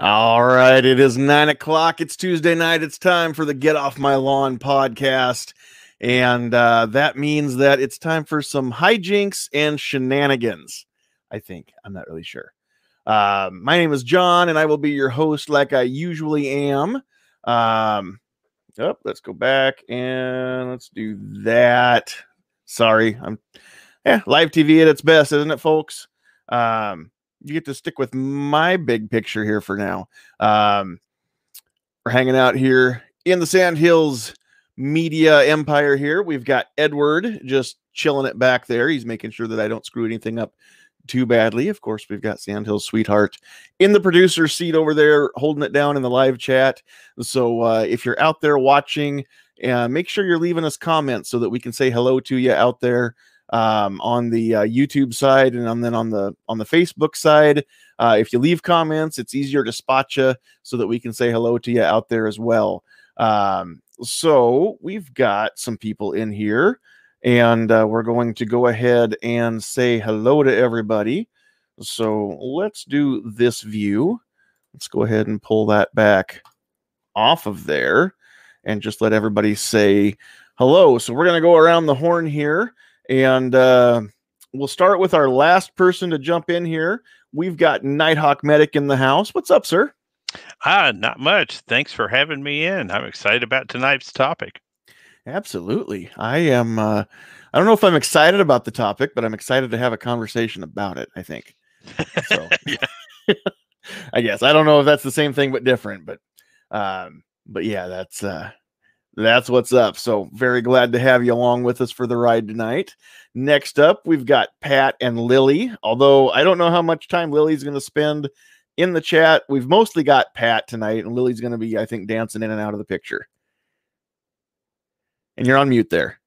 All right, it is nine o'clock. It's Tuesday night. It's time for the Get Off My Lawn podcast. And uh, that means that it's time for some hijinks and shenanigans. I think. I'm not really sure. Uh, my name is John, and I will be your host like I usually am. Um, oh, let's go back and let's do that. Sorry, I'm yeah, live TV at its best, isn't it, folks? Um, you get to stick with my big picture here for now. Um, we're hanging out here in the Sand Hills media empire here. We've got Edward just chilling it back there. He's making sure that I don't screw anything up too badly. Of course, we've got Sandhills Sweetheart in the producer seat over there, holding it down in the live chat. So uh, if you're out there watching, uh, make sure you're leaving us comments so that we can say hello to you out there um, on the uh, YouTube side and then on the on the Facebook side. Uh, if you leave comments, it's easier to spot you so that we can say hello to you out there as well. Um, so we've got some people in here, and uh, we're going to go ahead and say hello to everybody. So let's do this view. Let's go ahead and pull that back off of there and just let everybody say hello. So we're going to go around the horn here and uh, we'll start with our last person to jump in here. We've got Nighthawk Medic in the house. What's up, sir? Ah, not much. Thanks for having me in. I'm excited about tonight's topic. Absolutely. I am uh I don't know if I'm excited about the topic, but I'm excited to have a conversation about it, I think. So I guess I don't know if that's the same thing but different, but um but yeah, that's uh that's what's up. So very glad to have you along with us for the ride tonight. Next up, we've got Pat and Lily. Although I don't know how much time Lily's going to spend in the chat. We've mostly got Pat tonight, and Lily's going to be, I think, dancing in and out of the picture. And you're on mute there.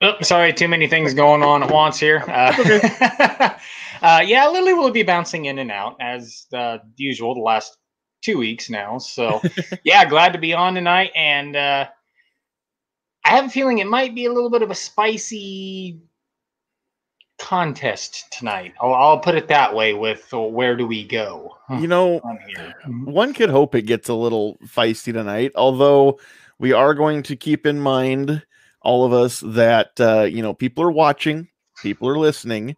Oh, sorry, too many things going on at once here. Uh, okay. uh, yeah, Lily will be bouncing in and out as uh, usual the last two weeks now. So, yeah, glad to be on tonight. And uh, I have a feeling it might be a little bit of a spicy contest tonight. I'll, I'll put it that way. With uh, where do we go? You know, mm-hmm. one could hope it gets a little feisty tonight. Although we are going to keep in mind, all of us, that uh, you know people are watching, people are listening,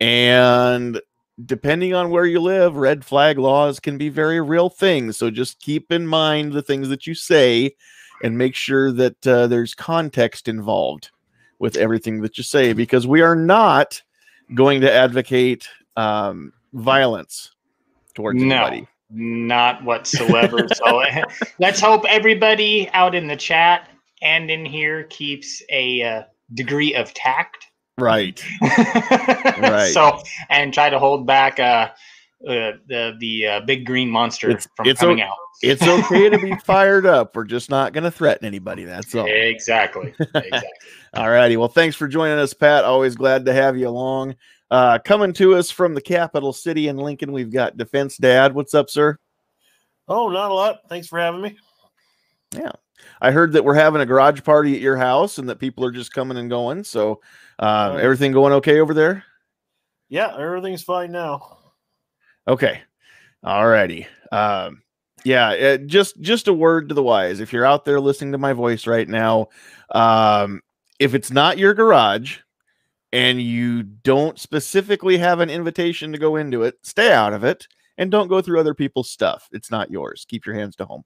and depending on where you live, red flag laws can be very real things. So just keep in mind the things that you say and make sure that uh, there's context involved with everything that you say because we are not going to advocate um, violence towards no, anybody. Not whatsoever. so let's hope everybody out in the chat and in here keeps a uh, degree of tact Right. right. So and try to hold back uh, uh the the uh, big green monster it's, from it's coming o- out. it's okay to be fired up. We're just not going to threaten anybody. That's all. Exactly. Exactly. all righty. Well, thanks for joining us, Pat. Always glad to have you along. Uh, coming to us from the capital city in Lincoln, we've got Defense Dad. What's up, sir? Oh, not a lot. Thanks for having me. Yeah. I heard that we're having a garage party at your house and that people are just coming and going. So uh, everything going okay over there? Yeah, everything's fine now. Okay. All righty. Um, yeah, it, uh, just just a word to the wise. If you're out there listening to my voice right now, um, if it's not your garage and you don't specifically have an invitation to go into it, stay out of it and don't go through other people's stuff. It's not yours. Keep your hands to home.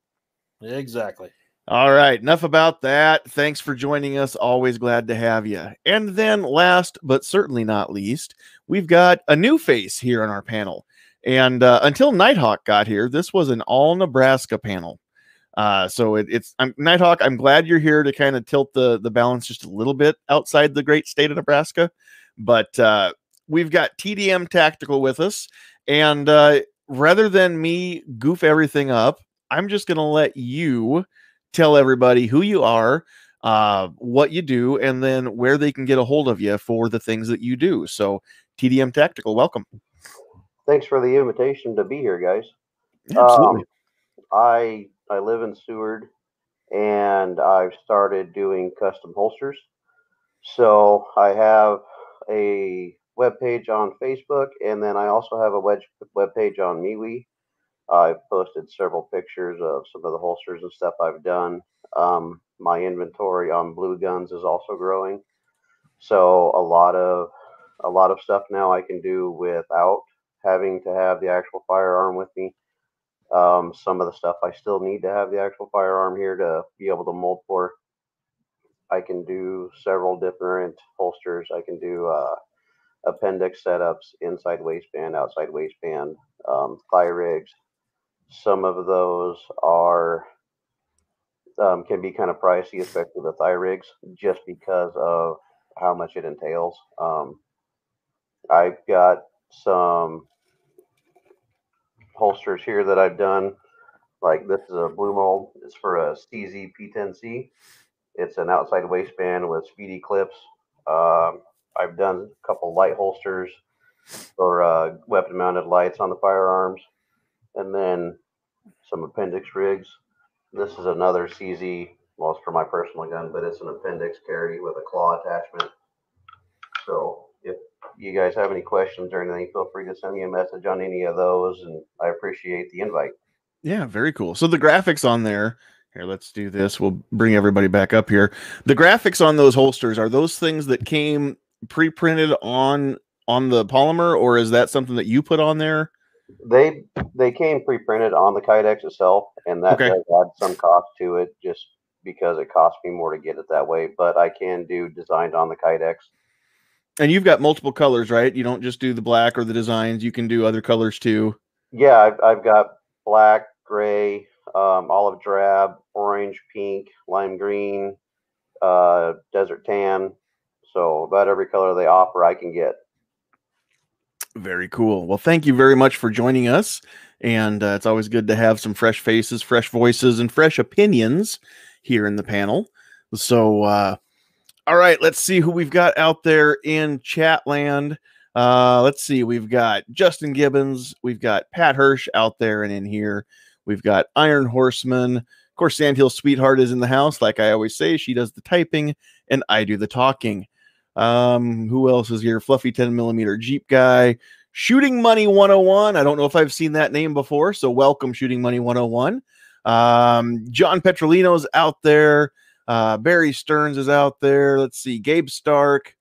Exactly. All right, enough about that. Thanks for joining us. Always glad to have you. And then, last but certainly not least, we've got a new face here on our panel. And uh, until Nighthawk got here, this was an all Nebraska panel. Uh, so it, it's I'm, Nighthawk. I'm glad you're here to kind of tilt the the balance just a little bit outside the great state of Nebraska. But uh, we've got TDM Tactical with us, and uh, rather than me goof everything up, I'm just going to let you tell everybody who you are, uh, what you do, and then where they can get a hold of you for the things that you do. So, TDM Tactical, welcome. Thanks for the invitation to be here, guys. absolutely. Um, I I live in Seward, and I've started doing custom holsters. So I have a web page on Facebook, and then I also have a web page on MeWe. I've posted several pictures of some of the holsters and stuff I've done. Um, my inventory on blue guns is also growing, so a lot of a lot of stuff now I can do without having to have the actual firearm with me. Um, some of the stuff I still need to have the actual firearm here to be able to mold for. I can do several different holsters. I can do uh, appendix setups, inside waistband, outside waistband, um, thigh rigs. Some of those are um, can be kind of pricey, especially the thigh rigs, just because of how much it entails. Um, I've got some holsters here that I've done. Like this is a blue mold. It's for a CZ P10C. It's an outside waistband with speedy clips. Um, I've done a couple light holsters for uh, weapon mounted lights on the firearms, and then some appendix rigs. This is another CZ, well, it's for my personal gun, but it's an appendix carry with a claw attachment. So if you guys have any questions or anything, feel free to send me a message on any of those, and I appreciate the invite. Yeah, very cool. So the graphics on there, here, let's do this. We'll bring everybody back up here. The graphics on those holsters are those things that came pre-printed on on the polymer, or is that something that you put on there? They they came pre-printed on the Kydex itself, and that Okay. does add some cost to it, just because it costs me more to get it that way. But I can do designed on the Kydex. And you've got multiple colors, right? You don't just do the black or the designs. You can do other colors too. Yeah, I've, I've got black, gray, um, olive drab, orange, pink, lime green, uh, desert tan. So about every color they offer, I can get. Very cool. Well, thank you very much for joining us. And uh, it's always good to have some fresh faces, fresh voices, and fresh opinions here in the panel. So, uh, all right, let's see who we've got out there in chat land. Uh, let's see, we've got Justin Gibbons, we've got Pat Hirsch out there and in here. We've got Iron Horseman. Of course, Sandhill Sweetheart is in the house. Like I always say, she does the typing and I do the talking. Um, who else is here? Fluffy 10 millimeter Jeep guy. Shooting Money 101. I don't know if I've seen that name before, so welcome, Shooting Money 101. Um, John Petrolino's out there. Uh, Barry Stearns is out there. Let's see, Gabe Stark,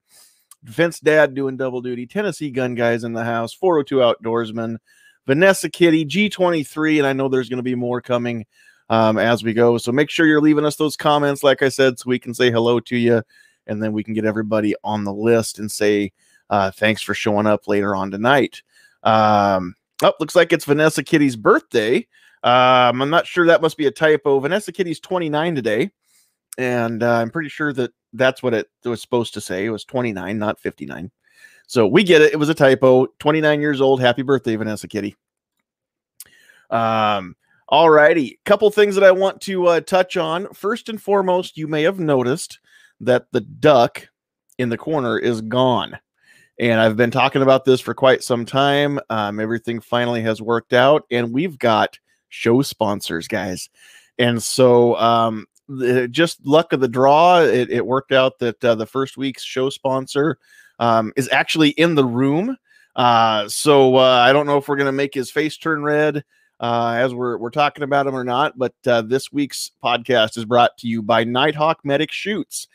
Defense Dad doing double duty, Tennessee Gun Guys in the house, 402 Outdoorsman, Vanessa Kitty, G23, and I know there's going to be more coming um, as we go. So make sure you're leaving us those comments, like I said, so we can say hello to you, and then we can get everybody on the list and say uh, thanks for showing up later on tonight. Um, oh, looks like it's Vanessa Kitty's birthday. Um, I'm not sure that must be a typo. Vanessa Kitty's 29 today, and uh, I'm pretty sure that that's what it was supposed to say. It was 29, not 59. So we get it. It was a typo. 29 years old. Happy birthday, Vanessa Kitty. Um, all righty. Couple things that I want to uh, touch on. First and foremost, you may have noticed that the duck in the corner is gone. And I've been talking about this for quite some time. Um, everything finally has worked out, and we've got show sponsors, guys. And so, um, the, just luck of the draw, it, it worked out that uh, the first week's show sponsor um, is actually in the room. Uh, so uh, I don't know if we're going to make his face turn red uh, as we're, we're talking about him or not. But uh, this week's podcast is brought to you by Nighthawk Medic Shoots.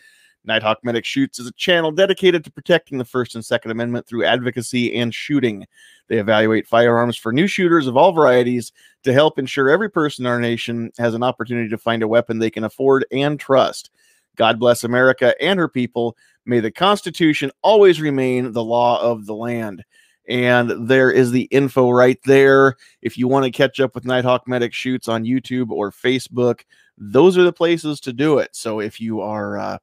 Nighthawk Medic Shoots is a channel dedicated to protecting the First and Second Amendment through advocacy and shooting. They evaluate firearms for new shooters of all varieties to help ensure every person in our nation has an opportunity to find a weapon they can afford and trust. God bless America and her people. May the Constitution always remain the law of the land. And there is the info right there. If you want to catch up with Nighthawk Medic Shoots on YouTube or Facebook, those are the places to do it. So if you are uh,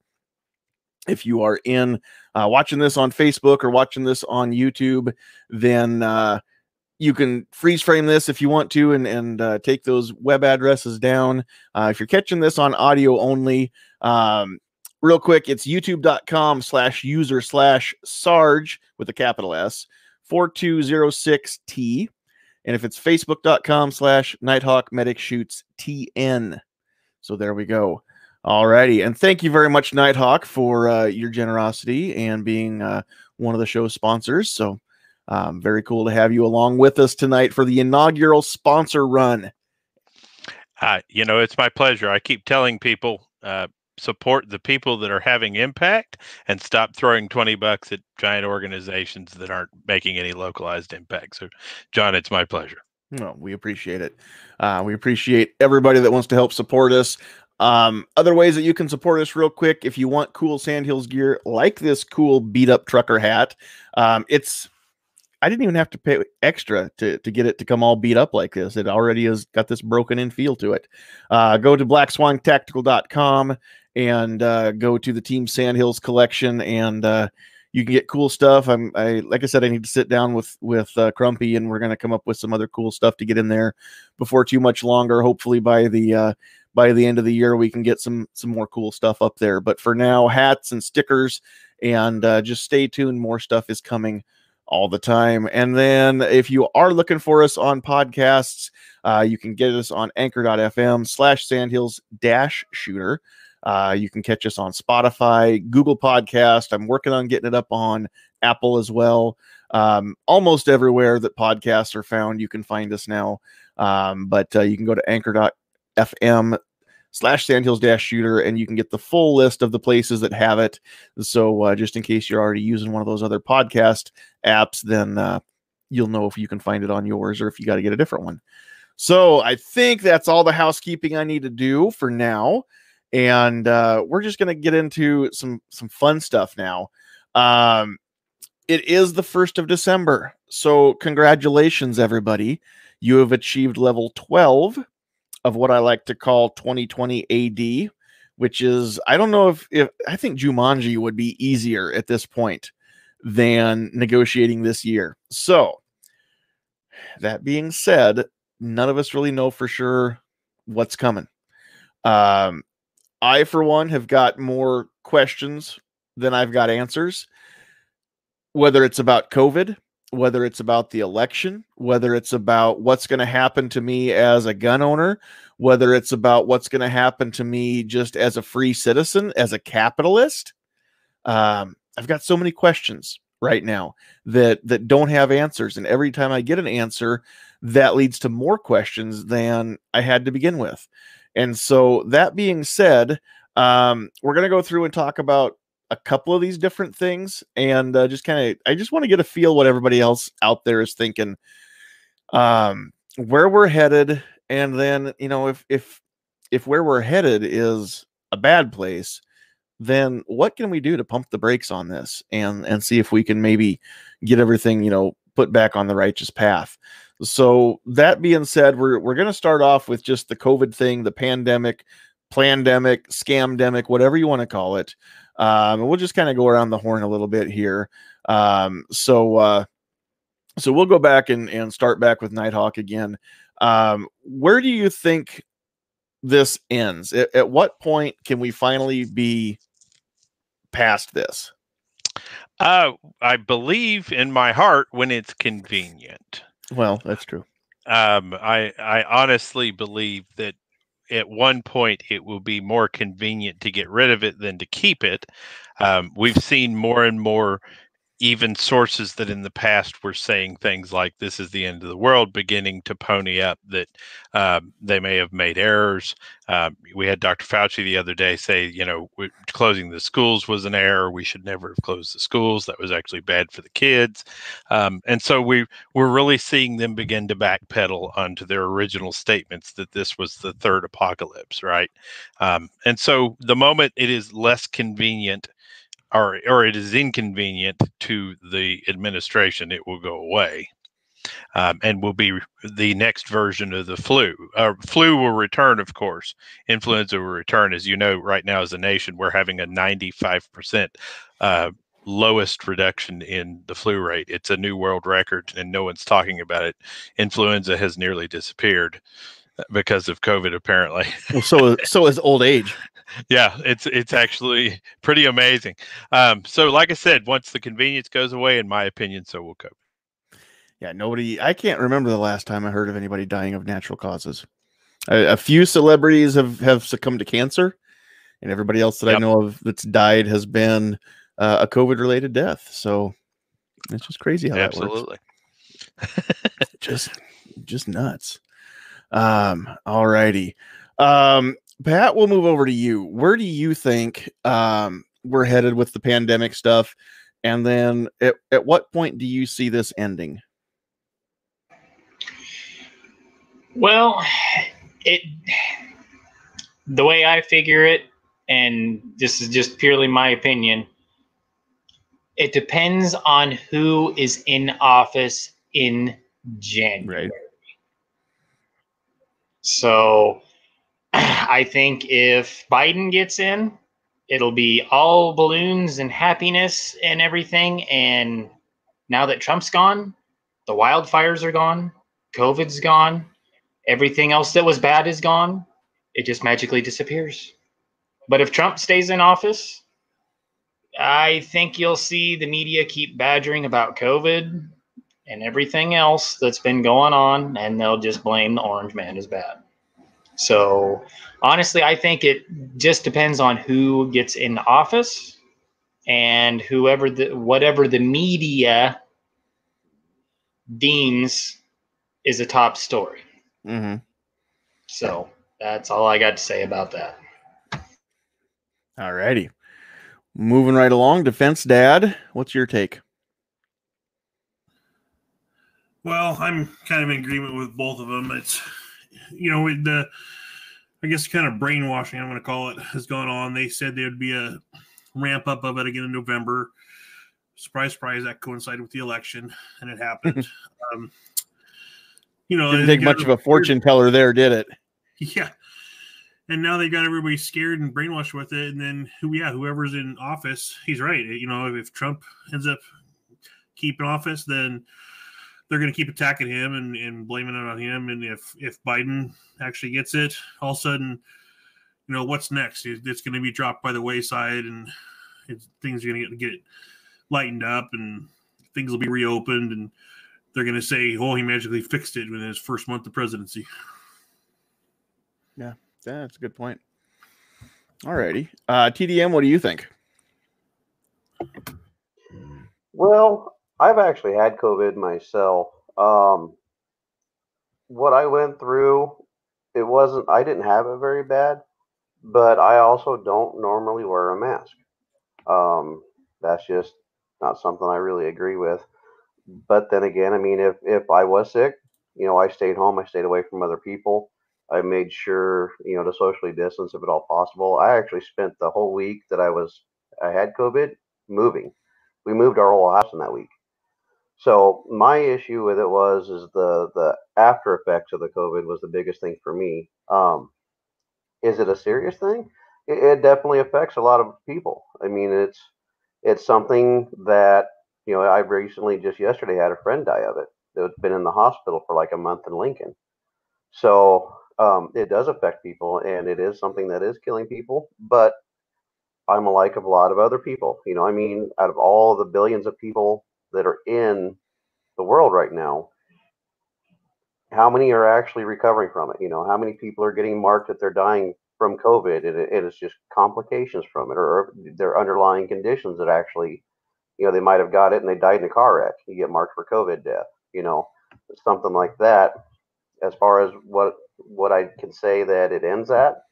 if you are in uh, watching this on Facebook or watching this on YouTube, then uh, you can freeze frame this if you want to and, and uh, take those web addresses down. Uh, if you're catching this on audio only, um, real quick, it's youtube.com slash user slash Sarge with a capital S 4206T. And if it's facebook.com slash Nighthawk Medic Shoots TN. So there we go. Alrighty, and thank you very much, Nighthawk, for uh, your generosity and being uh, one of the show sponsors. So um, very cool to have you along with us tonight for the inaugural sponsor run. Uh, you know, it's my pleasure. I keep telling people uh, support the people that are having impact and stop throwing 20 bucks at giant organizations that aren't making any localized impact. So, John, it's my pleasure. No, we appreciate it. Uh, we appreciate everybody that wants to help support us. Um, other ways that you can support us, real quick, if you want cool Sandhills gear like this cool beat up trucker hat, um, it's I didn't even have to pay extra to, to get it to come all beat up like this. It already has got this broken in feel to it. Uh, go to blackswantactical.com and uh, go to the Team Sandhills collection and uh, you can get cool stuff. I'm I like I said, I need to sit down with with uh, Crumpy and we're gonna come up with some other cool stuff to get in there before too much longer. Hopefully by the uh, by the end of the year we can get some some more cool stuff up there. But for now, hats and stickers and uh, just stay tuned. More stuff is coming all the time. And then if you are looking for us on podcasts, uh, you can get us on anchor.fm slash sandhills dash shooter. Uh, you can catch us on Spotify, Google Podcast. I'm working on getting it up on Apple as well. Um, almost everywhere that podcasts are found, you can find us now. Um, but uh, you can go to anchor.fm slash sandhills dash shooter and you can get the full list of the places that have it. So uh, just in case you're already using one of those other podcast apps then uh, you'll know if you can find it on yours or if you got to get a different one. So i think that's all the housekeeping i need to do for now. And uh, we're just going to get into some some fun stuff now. Um, it is the first of december. So congratulations everybody. You have achieved level 12 of what I like to call 2020 AD, which is I don't know if if I think Jumanji would be easier at this point than negotiating this year. So that being said, none of us really know for sure what's coming. Um, I, for one, have got more questions than I've got answers. Whether it's about COVID, whether it's about the election, whether it's about what's going to happen to me as a gun owner, whether it's about what's going to happen to me just as a free citizen, as a capitalist. Um, I've got so many questions right now that that don't have answers, and every time I get an answer, that leads to more questions than I had to begin with. And so, that being said, um, we're going to go through and talk about a couple of these different things and uh, just kind of i just want to get a feel what everybody else out there is thinking um where we're headed and then you know if if if where we're headed is a bad place then what can we do to pump the brakes on this and and see if we can maybe get everything you know put back on the righteous path? So that being said we're we're going to start off with just the covid thing the pandemic pandemic scamdemic whatever you want to call it um, and we'll just kind of go around the horn a little bit here. Um, so, uh, so we'll go back and, and start back with Nighthawk again. Um, where do you think this ends? At, at what point can we finally be past this? Uh, I believe in my heart when it's convenient. Well, that's true. Um, I I honestly believe that at one point it will be more convenient to get rid of it than to keep it. Um, we've seen more and more even sources that in the past were saying things like this is the end of the world beginning to pony up that um, they may have made errors. Um, we had Dr. Fauci the other day say, you know, closing the schools was an error. We should never have closed the schools. That was actually bad for the kids. Um, and so we we're really seeing them begin to backpedal onto their original statements that this was the third apocalypse, right? Um, and so the moment it is less convenient or or it is inconvenient to the administration, it will go away. Um, and will be the next version of the flu. Uh, flu will return, of course. Influenza will return. As you know, right now as a nation, we're having a 95% uh, lowest reduction in the flu rate. It's a new world record, and no one's talking about it. Influenza has nearly disappeared uh, because of COVID, apparently. well, so so is old age yeah, it's it's actually pretty amazing. Um, so, like I said, once the convenience goes away, in my opinion, so will COVID. Yeah, nobody. I can't remember the last time I heard of anybody dying of natural causes. A, a few celebrities have have succumbed to cancer, and everybody else that yep. I know of that's died has been uh, a COVID related death. So It's just crazy how that works. Absolutely. just just nuts. Um, all righty. Um, Pat, we'll move over to you. Where do you think um we're headed with the pandemic stuff? And then at, at what point do you see this ending? Well, it the way I figure it, and this is just purely my opinion, it depends on who is in office in January. Right. So I think if Biden gets in, it'll be all balloons and happiness and everything. And now that Trump's gone, the wildfires are gone, COVID's gone, everything else that was bad is gone. It just magically disappears. But if Trump stays in office, I think you'll see the media keep badgering about COVID and everything else that's been going on, and they'll just blame the orange man as bad. So honestly, I think it just depends on who gets in office and whoever the whatever the media deems is a top story. Mm-hmm. So that's all I got to say about that. All righty. Moving right along, defense dad. What's your take? Well, I'm kind of in agreement with both of them. It's, you know, with the, I guess, kind of brainwashing, I'm going to call it, has gone on. They said there would be a ramp up of it again in November. Surprise, surprise, that coincided with the election, and it happened. um, you know, Didn't take much of a fortune teller there, did it? Yeah. And now they got everybody scared and brainwashed with it. And then who yeah, whoever's in office, he's right. You know, if Trump ends up keeping office, then they're gonna keep attacking him and, and blaming it on him. And if if Biden actually gets it, all of a sudden, you know, what's next? It's gonna be dropped by the wayside and it's, things are gonna get, get lightened up and things will be reopened and they're gonna say, Oh, he magically fixed it in his first month of presidency. Yeah, that's a good point. All righty. Uh, TDM, what do you think? Well, I've actually had COVID myself. Um, what I went through, it wasn't, I didn't have it very bad, but I also don't normally wear a mask. Um, that's just not something I really agree with. But then again, I mean, if, if I was sick, you know, I stayed home, I stayed away from other people. I made sure, you know, to socially distance if at all possible. I actually spent the whole week that I was, I had COVID moving we moved our whole house in that week. So my issue with it was is the the after effects of the COVID was the biggest thing for me. Um, is it a serious thing? It, it definitely affects a lot of people. I mean, it's it's something that you know I recently just yesterday had a friend die of it. That's been in the hospital for like a month in Lincoln. So um, it does affect people, and it is something that is killing people. But I'm like of a lot of other people. You know, I mean, out of all the billions of people that are in the world right now, how many are actually recovering from it? You know, how many people are getting marked that they're dying from COVID and it, it is just complications from it or their underlying conditions that actually, you know, they might have got it and they died in a car wreck. You get marked for COVID death, you know, something like that. As far as what what I can say that it ends at,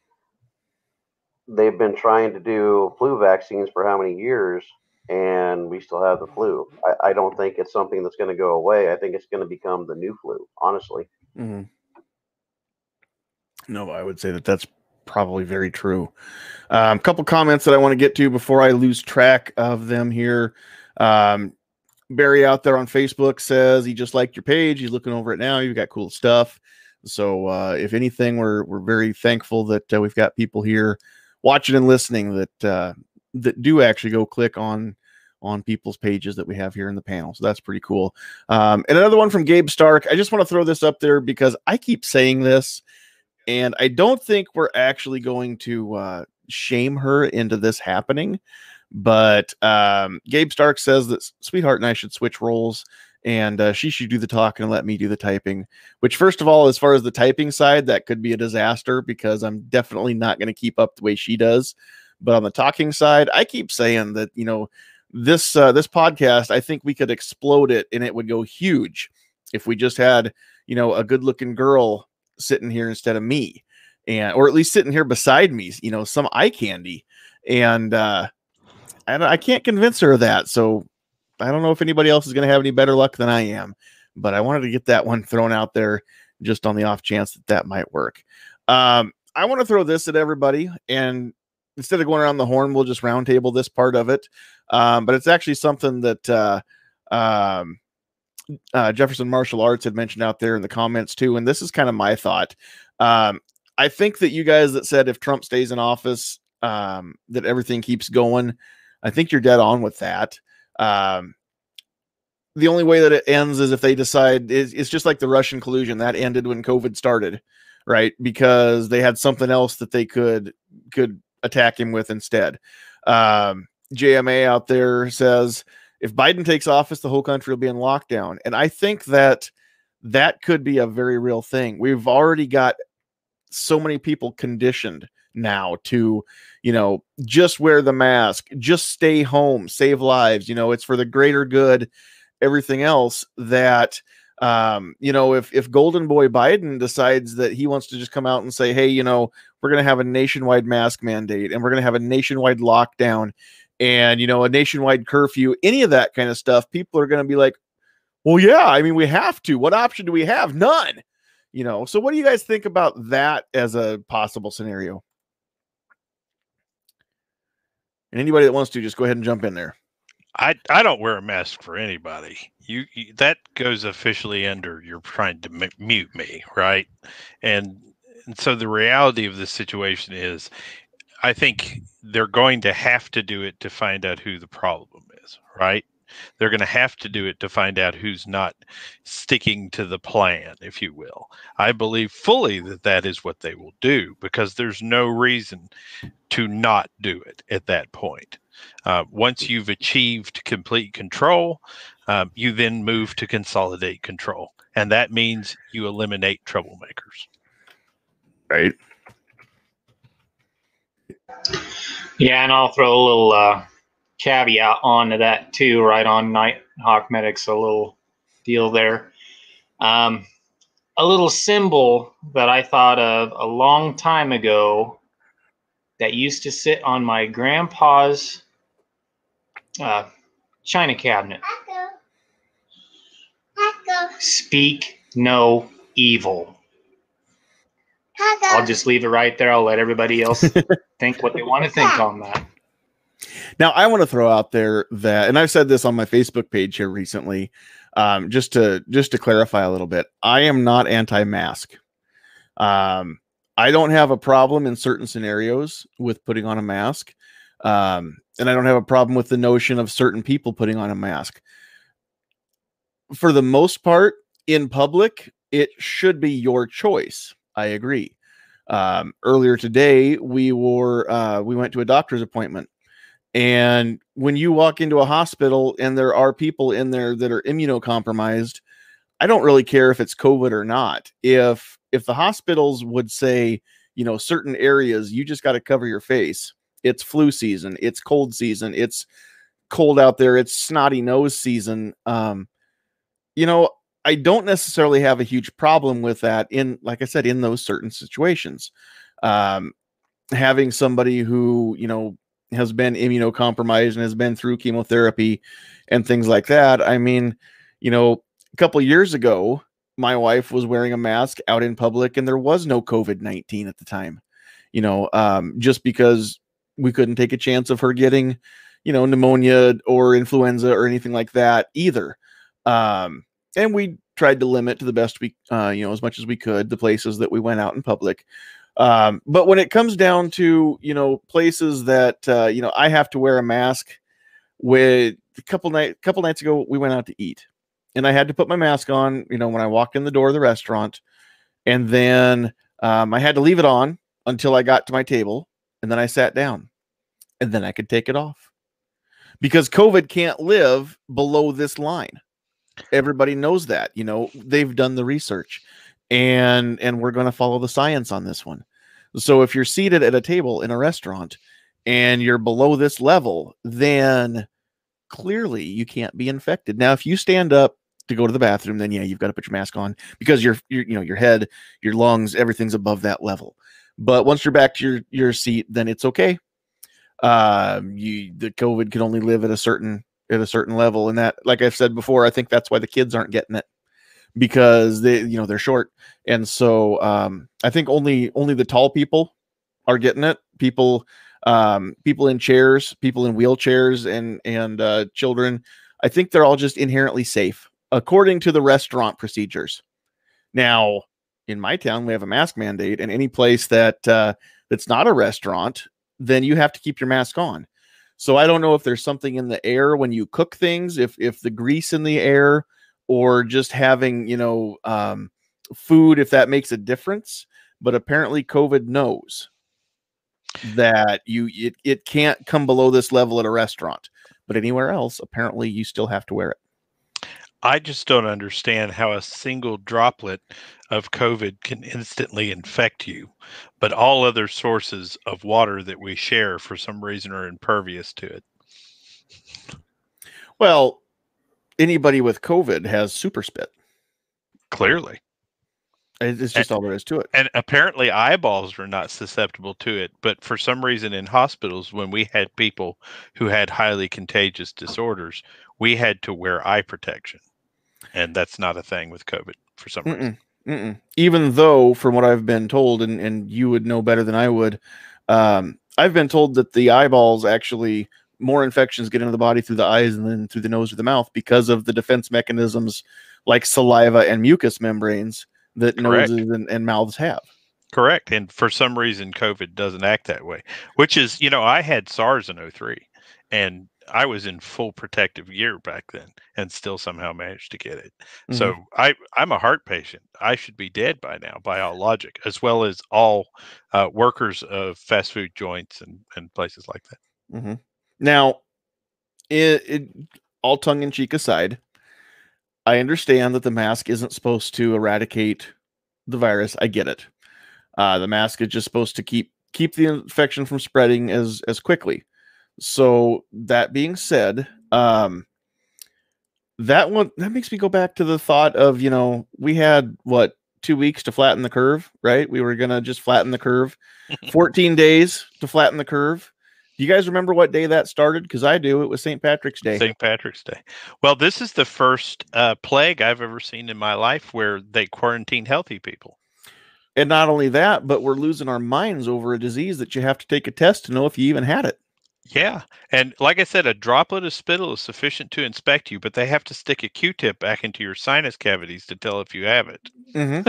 they've been trying to do flu vaccines for how many years and we still have the flu i, I don't think it's something that's going to go away i think it's going to become the new flu honestly Mhm. No, I would say that that's probably very true. A um, couple comments that I want to get to before I lose track of them here. Um, Barry out there on Facebook says he just liked your page. He's looking over it now. You've got cool stuff. So uh, if anything, we're we're very thankful that uh, we've got people here watching and listening that uh, that do actually go click on on people's pages that we have here in the panel. So that's pretty cool. Um, and another one from Gabe Stark. I just want to throw this up there because I keep saying this, and I don't think we're actually going to uh, shame her into this happening. But um, Gabe Stark says that Sweetheart and I should switch roles, and uh, she should do the talking and let me do the typing. Which, first of all, as far as the typing side, that could be a disaster because I'm definitely not going to keep up the way she does. But on the talking side, I keep saying that you know this uh, this podcast, I think we could explode it and it would go huge if we just had you know a good looking girl sitting here instead of me, and or at least sitting here beside me, you know, some eye candy, and uh, I I can't convince her of that. So I don't know if anybody else is going to have any better luck than I am, but I wanted to get that one thrown out there just on the off chance that that might work. Um, I want to throw this at everybody, and instead of going around the horn, we'll just roundtable this part of it. Um, but it's actually something that uh, um, uh, Jefferson Martial Arts had mentioned out there in the comments too, and this is kind of my thought. Um, I think that you guys that said if Trump stays in office, um, that everything keeps going. I think you're dead on with that. Um, the only way that it ends is if they decide it's, it's just like the Russian collusion that ended when COVID started, right? Because they had something else that they could could attack him with instead. Um, JMA out there says if Biden takes office, the whole country will be in lockdown, and I think that that could be a very real thing. We've already got so many people conditioned now to you know just wear the mask just stay home save lives you know it's for the greater good everything else that um, you know, if if Golden Boy Biden decides that he wants to just come out and say, "Hey, you know, we're going to have a nationwide mask mandate and we're going to have a nationwide lockdown and you know, a nationwide curfew," any of that kind of stuff, people are going to be like, "Well, yeah, I mean, we have to. What option do we have? None." You know. So, what do you guys think about that as a possible scenario? And anybody that wants to, just go ahead and jump in there. I I don't wear a mask for anybody. You, you that goes officially under you're trying to m- mute me, right? And and so the reality of this situation is, I think they're going to have to do it to find out who the problem is, right? They're going to have to do it to find out who's not sticking to the plan, if you will. I believe fully that that is what they will do because there's no reason to not do it at that point. Uh, once you've achieved complete control, um, you then move to consolidate control. And that means you eliminate troublemakers. Right. Yeah, and I'll throw a little uh, caveat onto that too, right on Nighthawk Medics, a little deal there. Um, a little symbol that I thought of a long time ago that used to sit on my grandpa's uh, china cabinet. Speak no evil. I'll just leave it right there. I'll let everybody else think what they want to think on that. Now, I want to throw out there that, and I've said this on my Facebook page here recently, um, just to just to clarify a little bit. I am not anti-mask. Um, I don't have a problem in certain scenarios with putting on a mask, um, and I don't have a problem with the notion of certain people putting on a mask. For the most part, in public, it should be your choice. I agree. Um, earlier today, we were uh, we went to a doctor's appointment and when you walk into a hospital and there are people in there that are immunocompromised, I don't really care if it's COVID or not. If if the hospitals would say, you know, certain areas you just got to cover your face. It's flu season, it's cold season, it's cold out there, it's snotty nose season. Um, you know, I don't necessarily have a huge problem with that in like I said in those certain situations. Um having somebody who, you know, has been immunocompromised and has been through chemotherapy and things like that. I mean, you know, a couple years ago, my wife was wearing a mask out in public and there was no COVID 19 at the time, you know, um, just because we couldn't take a chance of her getting, you know, pneumonia or influenza or anything like that either. Um, and we tried to limit to the best we, uh, you know, as much as we could the places that we went out in public. Um, but when it comes down to you know places that uh, you know I have to wear a mask. With a couple night couple nights ago, we went out to eat, and I had to put my mask on. You know when I walked in the door of the restaurant, and then um, I had to leave it on until I got to my table, and then I sat down, and then I could take it off because COVID can't live below this line. Everybody knows that. You know they've done the research and and we're going to follow the science on this one so if you're seated at a table in a restaurant and you're below this level then clearly you can't be infected. Now, if you stand up to go to the bathroom, then yeah, you've got to put your mask on because your you know your head, your lungs, everything's above that level. But once you're back to your your seat, then it's okay. Um, you the COVID can only live at a certain at a certain level, and that, like I've said before, I think that's why the kids aren't getting it because they you know they're short, and so um, I think only only the tall people are getting it. People um, people in chairs, people in wheelchairs, and and uh, children. I think they're all just inherently safe according to the restaurant procedures. Now, in my town, we have a mask mandate, and any place that uh, that's not a restaurant, then you have to keep your mask on. So I don't know if there's something in the air when you cook things, if if the grease in the air, or just having you know um, food, if that makes a difference. But apparently, COVID knows that you it, it can't come below this level at a restaurant, but anywhere else, apparently, you still have to wear it. I just don't understand how a single droplet of COVID can instantly infect you, but all other sources of water that we share for some reason are impervious to it. Well, anybody with COVID has super spit. Clearly. It's just and, all there is to it. And apparently, eyeballs were not susceptible to it. But for some reason, in hospitals, when we had people who had highly contagious disorders, we had to wear eye protection and that's not a thing with COVID for some Mm-mm, reason. mm-mm. Even though, from what I've been told, and and you would know better than I would, um, I've been told that the eyeballs actually more infections get into the body through the eyes and then through the nose or the mouth because of the defense mechanisms like saliva and mucous membranes that Correct. noses and, and mouths have. Correct. And for some reason, COVID doesn't act that way, which is, you know, I had SARS in 03 and I was in full protective gear back then and still somehow managed to get it. Mm-hmm. So I, I'm a heart patient. I should be dead by now, by all logic, as well as all uh, workers of fast food joints and, and places like that. Mm-hmm. Now, it, it, all tongue in cheek aside, I understand that the mask isn't supposed to eradicate the virus. I get it. Uh, the mask is just supposed to keep keep the infection from spreading as as quickly. So that being said, um, that one that makes me go back to the thought of you know we had what two weeks to flatten the curve, right? We were gonna just flatten the curve, fourteen days to flatten the curve. Do you guys remember what day that started? Because I do. It was St. Patrick's Day. St. Patrick's Day. Well, this is the first uh, plague I've ever seen in my life where they quarantine healthy people. And not only that, but we're losing our minds over a disease that you have to take a test to know if you even had it. Yeah. And like I said, a droplet of spittle is sufficient to inspect you, but they have to stick a Q tip back into your sinus cavities to tell if you have it. Mm-hmm.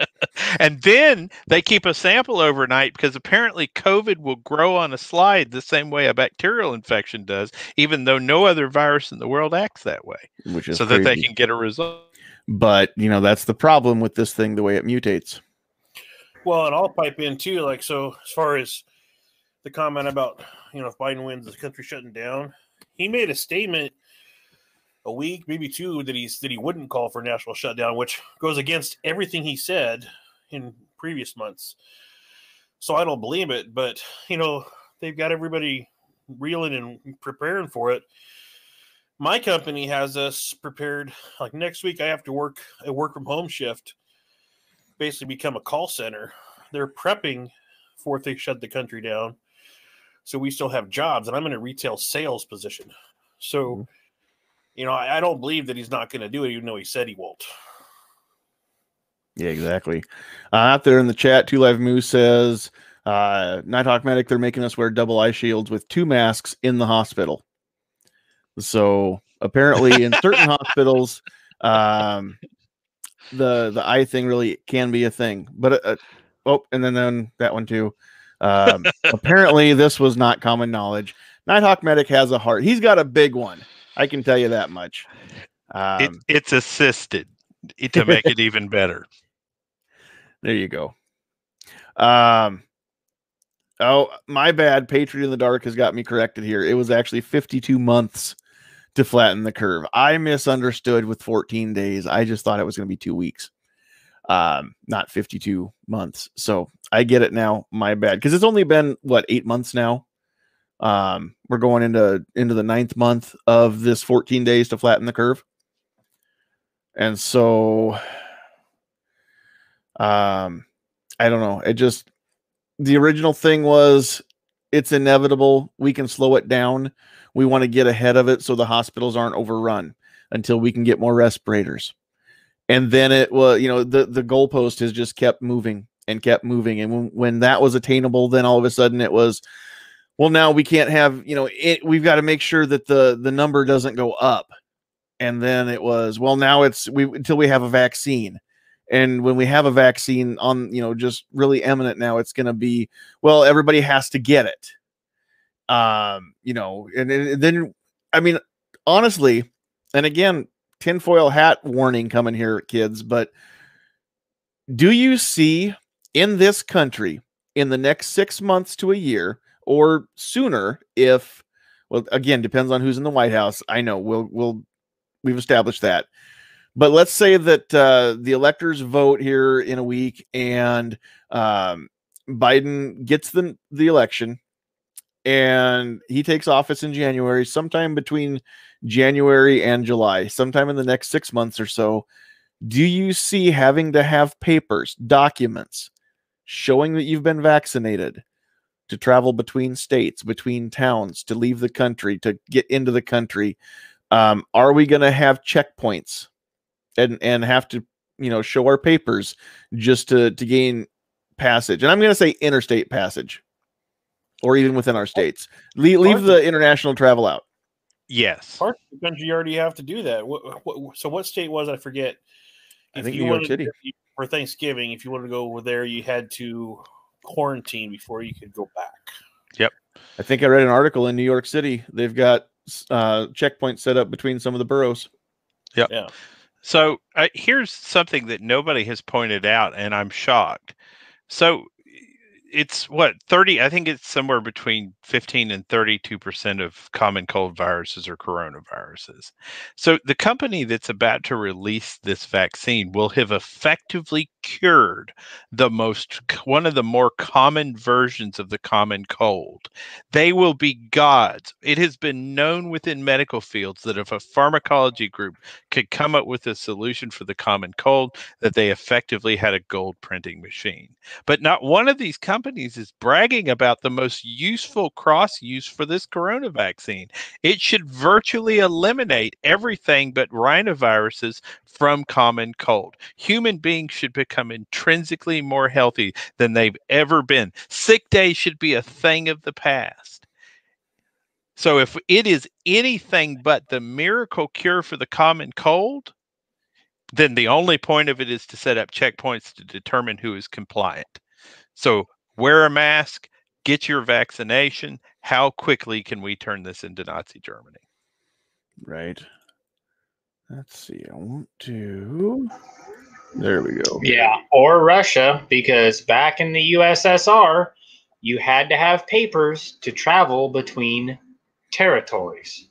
and then they keep a sample overnight because apparently COVID will grow on a slide the same way a bacterial infection does, even though no other virus in the world acts that way. Which is so that they can get a result. But you know that's the problem with this thing, the way it mutates. Well, and I'll pipe in too. Like, so as far as the comment about, you know, if Biden wins, the country shutting down, he made a statement a week, maybe two, that he's that he wouldn't call for a national shutdown, which goes against everything he said in previous months. So I don't believe it, but you know, they've got everybody reeling and preparing for it. My company has us prepared. Like next week, I have to work a work from home shift basically become a call center. They're prepping for if they shut the country down. So we still have jobs, and I'm in a retail sales position. So, Mhm. you know, I, I don't believe that he's not going to do it, even though he said he won't. Yeah, exactly. Uh, out there in the chat, Two Live Moose says, uh, Nighthawk Medic, they're making us wear double eye shields with two masks in the hospital. So apparently, in certain hospitals, um, the the eye thing really can be a thing. But uh, oh, and then then that one too. Um, apparently, this was not common knowledge. Nighthawk Medic has a heart. He's got a big one. I can tell you that much. Um, it, it's assisted to make it even better. There you go. Um oh my bad. Patriot in the Dark has got me corrected here. It was actually 52 months to flatten the curve. I misunderstood with 14 days. I just thought it was going to be two weeks. Um, not 52 months. So I get it now. My bad. Because it's only been what eight months now Um, we're going into into the ninth month of this 14 days to flatten the curve. And so um I don't know. It just the original thing was it's inevitable. We can slow it down. We want to get ahead of it so the hospitals aren't overrun until we can get more respirators. And then it was, you know, the the goalpost has just kept moving and kept moving. And when, when that was attainable, then all of a sudden it was, well, now we can't have, you know, it, we've got to make sure that the the number doesn't go up. And then it was, well, now it's we until we have a vaccine. And when we have a vaccine on, you know, just really eminent now, it's going to be, well, everybody has to get it. Um, you know, and, and then, I mean, honestly, and again, tinfoil hat warning coming here, kids, but do you see in this country in the next six months to a year or sooner if well again depends on who's in the white house. I know we'll we'll we've established that. But let's say that uh, the electors vote here in a week and um, biden gets the, the election and he takes office in january sometime between january and july sometime in the next six months or so do you see having to have papers documents showing that you've been vaccinated to travel between states, between towns, to leave the country, to get into the country? Um, are we going to have checkpoints and and have to you know show our papers just to to gain passage? And I'm going to say interstate passage, or even within our states. leave, leave the international travel out. Yes, parts of the country you already have to do that. What, what, so what state was I forget? I think New York City for Thanksgiving. If you wanted to go over there, you had to quarantine before you could go back. Yep. I think I read an article in New York City. They've got uh, checkpoints set up between some of the boroughs. Yep. Yeah. So uh, here's something that nobody has pointed out, and I'm shocked. So it's what 30 i think it's somewhere between 15 and 32 percent of common cold viruses or coronaviruses. So the company that's about to release this vaccine will have effectively cured the most one of the more common versions of the common cold. They will be gods. It has been known within medical fields that if a pharmacology group could come up with a solution for the common cold that they effectively had a gold printing machine. But not one of these companies companies is bragging about the most useful cross use for this corona vaccine. It should virtually eliminate everything but rhinoviruses from common cold. Human beings should become intrinsically more healthy than they've ever been. Sick days should be a thing of the past. So if it is anything but the miracle cure for the common cold, then the only point of it is to set up checkpoints to determine who is compliant. So wear a mask, get your vaccination. How quickly can we turn this into Nazi Germany? Right. Let's see. I want to. There we go. Yeah, or Russia, because back in the USSR, you had to have papers to travel between territories.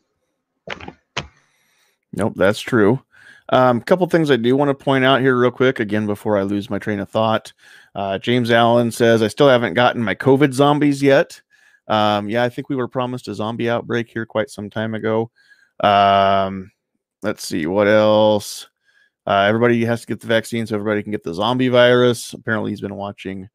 Nope, that's true. A um, couple things I do want to point out here, real quick, again, before I lose my train of thought. Uh, James Allen says, I still haven't gotten my COVID zombies yet. Um, yeah, I think we were promised a zombie outbreak here quite some time ago. Um, let's see what else. Uh, everybody has to get the vaccine so everybody can get the zombie virus. Apparently, he's been watching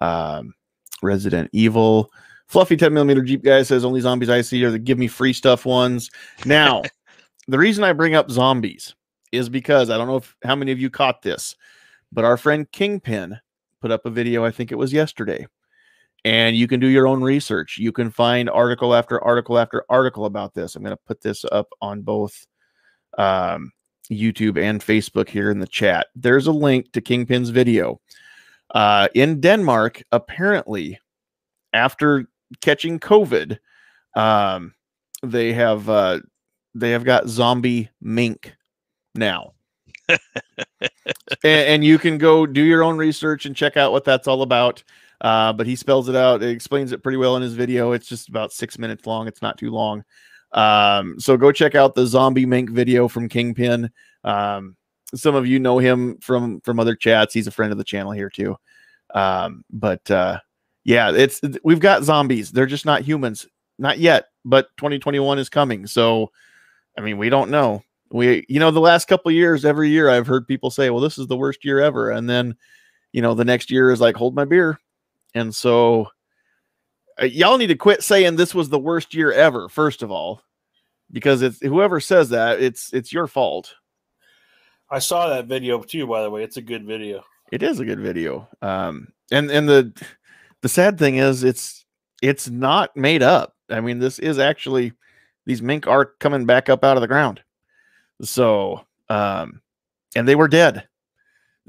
um, Resident Evil. Fluffy 10 millimeter Jeep guy says only zombies I see are the give me free stuff ones. Now, the reason I bring up zombies is because I don't know if how many of you caught this, but our friend Kingpin put up a video, I think it was yesterday. And you can do your own research. You can find article after article after article about this. I'm going to put this up on both um, YouTube and Facebook here in the chat. There's a link to Kingpin's video. Uh, in Denmark, apparently, after catching COVID, um, they have uh, they have got zombie mink now. and, and, you can go do your own research and check out what that's all about. Uh, but he spells it out. It explains it pretty well in his video. It's just about six minutes long. It's not too long. Um, so go check out the zombie mink video from Kingpin. Um, some of you know him from from other chats. He's a friend of the channel here too. Um, but uh, yeah, it's we've got zombies. They're just not humans. not yet, but 2021 is coming. So, I mean, we don't know. We, you know, the last couple years, every year I've heard people say, well, this is the worst year ever. And then, you know, the next year is like, hold my beer. And so, uh, y'all need to quit saying this was the worst year ever, first of all, because it's whoever says that, it's it's your fault. I saw that video too, by the way. It's a good video. It is a good video. Um, and and the the sad thing is, it's it's not made up. I mean, this is actually these mink are coming back up out of the ground. So, um, and they were dead.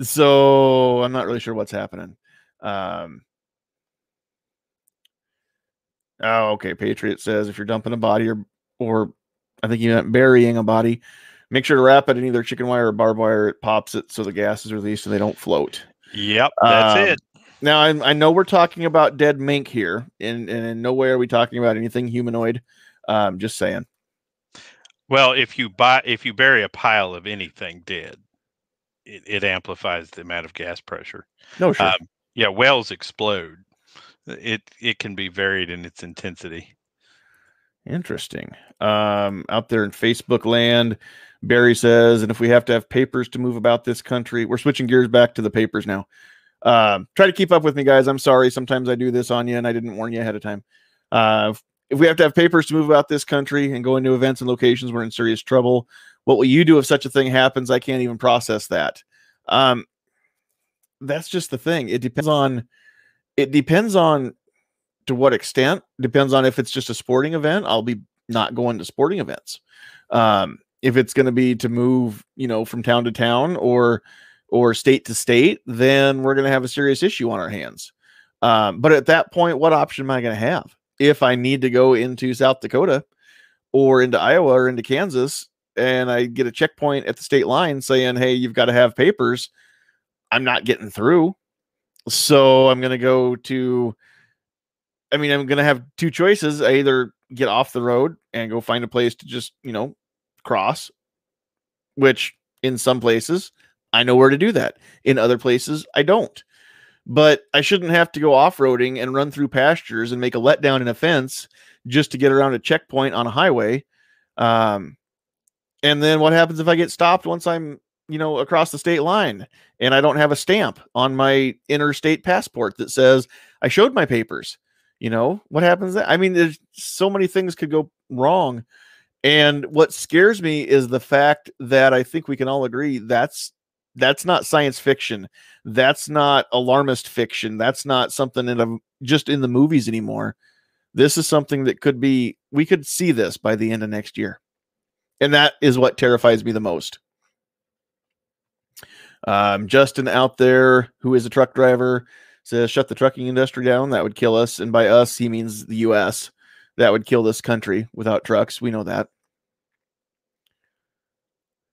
So I'm not really sure what's happening. Um, oh, okay. Patriot says if you're dumping a body or or I think you meant burying a body, make sure to wrap it in either chicken wire or barbed wire. It pops it so the gas is released and they don't float. Yep, that's Um, it. Now I, I know we're talking about dead mink here, and, and in no way are we talking about anything humanoid. Um, just saying. Well, if you buy if you bury a pile of anything dead, it, it amplifies the amount of gas pressure. No, sure. Um, yeah, whales explode. It it can be varied in its intensity. Interesting. Um, out there in Facebook land, Barry says, and if we have to have papers to move about this country, we're switching gears back to the papers now. Um, try to keep up with me, guys. I'm sorry. Sometimes I do this on you and I didn't warn you ahead of time. Uh, if- we have to have papers to move about this country and go into events and locations, we're in serious trouble. What will you do if such a thing happens? I can't even process that. Um, that's just the thing. It depends on, it depends on to what extent depends on if it's just a sporting event i'll be not going to sporting events um if it's going to be to move you know from town to town or or state to state then we're going to have a serious issue on our hands um but at that point what option am i going to have if i need to go into south dakota or into iowa or into kansas and i get a checkpoint at the state line saying hey you've got to have papers i'm not getting through so i'm going to go to I mean, I'm going to have two choices. I either get off the road and go find a place to just, you know, cross, which in some places I know where to do that. In other places, I don't. But I shouldn't have to go off roading and run through pastures and make a letdown in a fence just to get around a checkpoint on a highway. Um, and then what happens if I get stopped once I'm, you know, across the state line and I don't have a stamp on my interstate passport that says I showed my papers? you know what happens i mean there's so many things could go wrong and what scares me is the fact that i think we can all agree that's that's not science fiction. That's not alarmist fiction. That's not something in a, just in the movies anymore. This is something that could be we could see this by the end of next year. And that is what terrifies me the most. Um, justin out there who is a truck driver says shut the trucking industry down. That would kill us. And by us he means the us that would kill this country without trucks. We know that.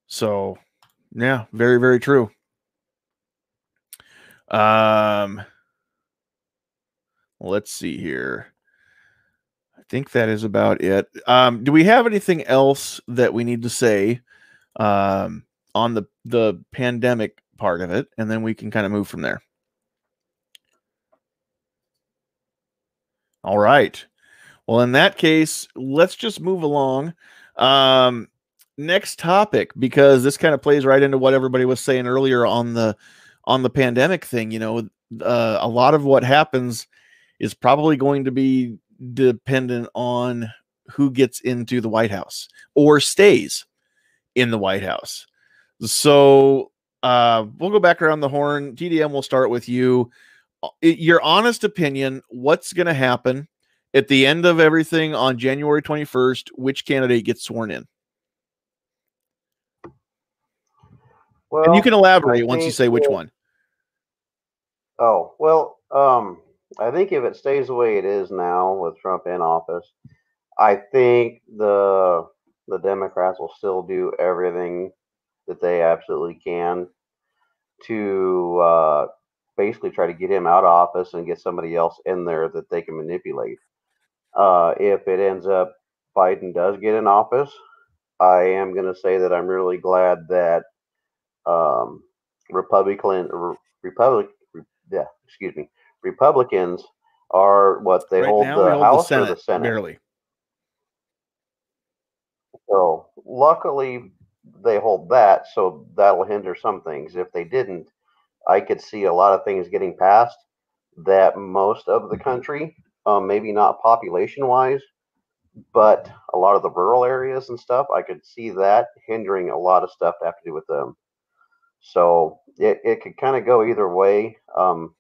So yeah very very true. Um let's see here. I think that is about it. Um do we have anything else that we need to say um on the the pandemic part of it? And then we can kind of move from there. All right. Well, in that case, let's just move along. Um, next topic, because this kind of plays right into what everybody was saying earlier on the on the pandemic thing. You know, uh, a lot of what happens is probably going to be dependent on who gets into the White House or stays in the White House. So uh, we'll go back around the horn. TDM, we'll start with you your honest opinion what's going to happen at the end of everything on January 21st which candidate gets sworn in Well, and you can elaborate I once you say which that- one Oh well, um, I think if it stays the way it is now with Trump in office, I think the the Democrats will still do everything that they absolutely can to uh, basically try to get him out of office and get somebody else in there that they can manipulate. Uh, if it ends up Biden does get in office, I am going to say that I'm really glad that um, Republican Re- Republic yeah, excuse me, Republicans are what they right hold the hold House the or the Senate. barely So luckily they hold that, so that'll hinder some things. If they didn't, I could see a lot of things getting passed that most of the country, um, maybe not population wise, but a lot of the rural areas and stuff, I could see that hindering a lot of stuff to have to do with them. So it, it could kind of go either way. Um,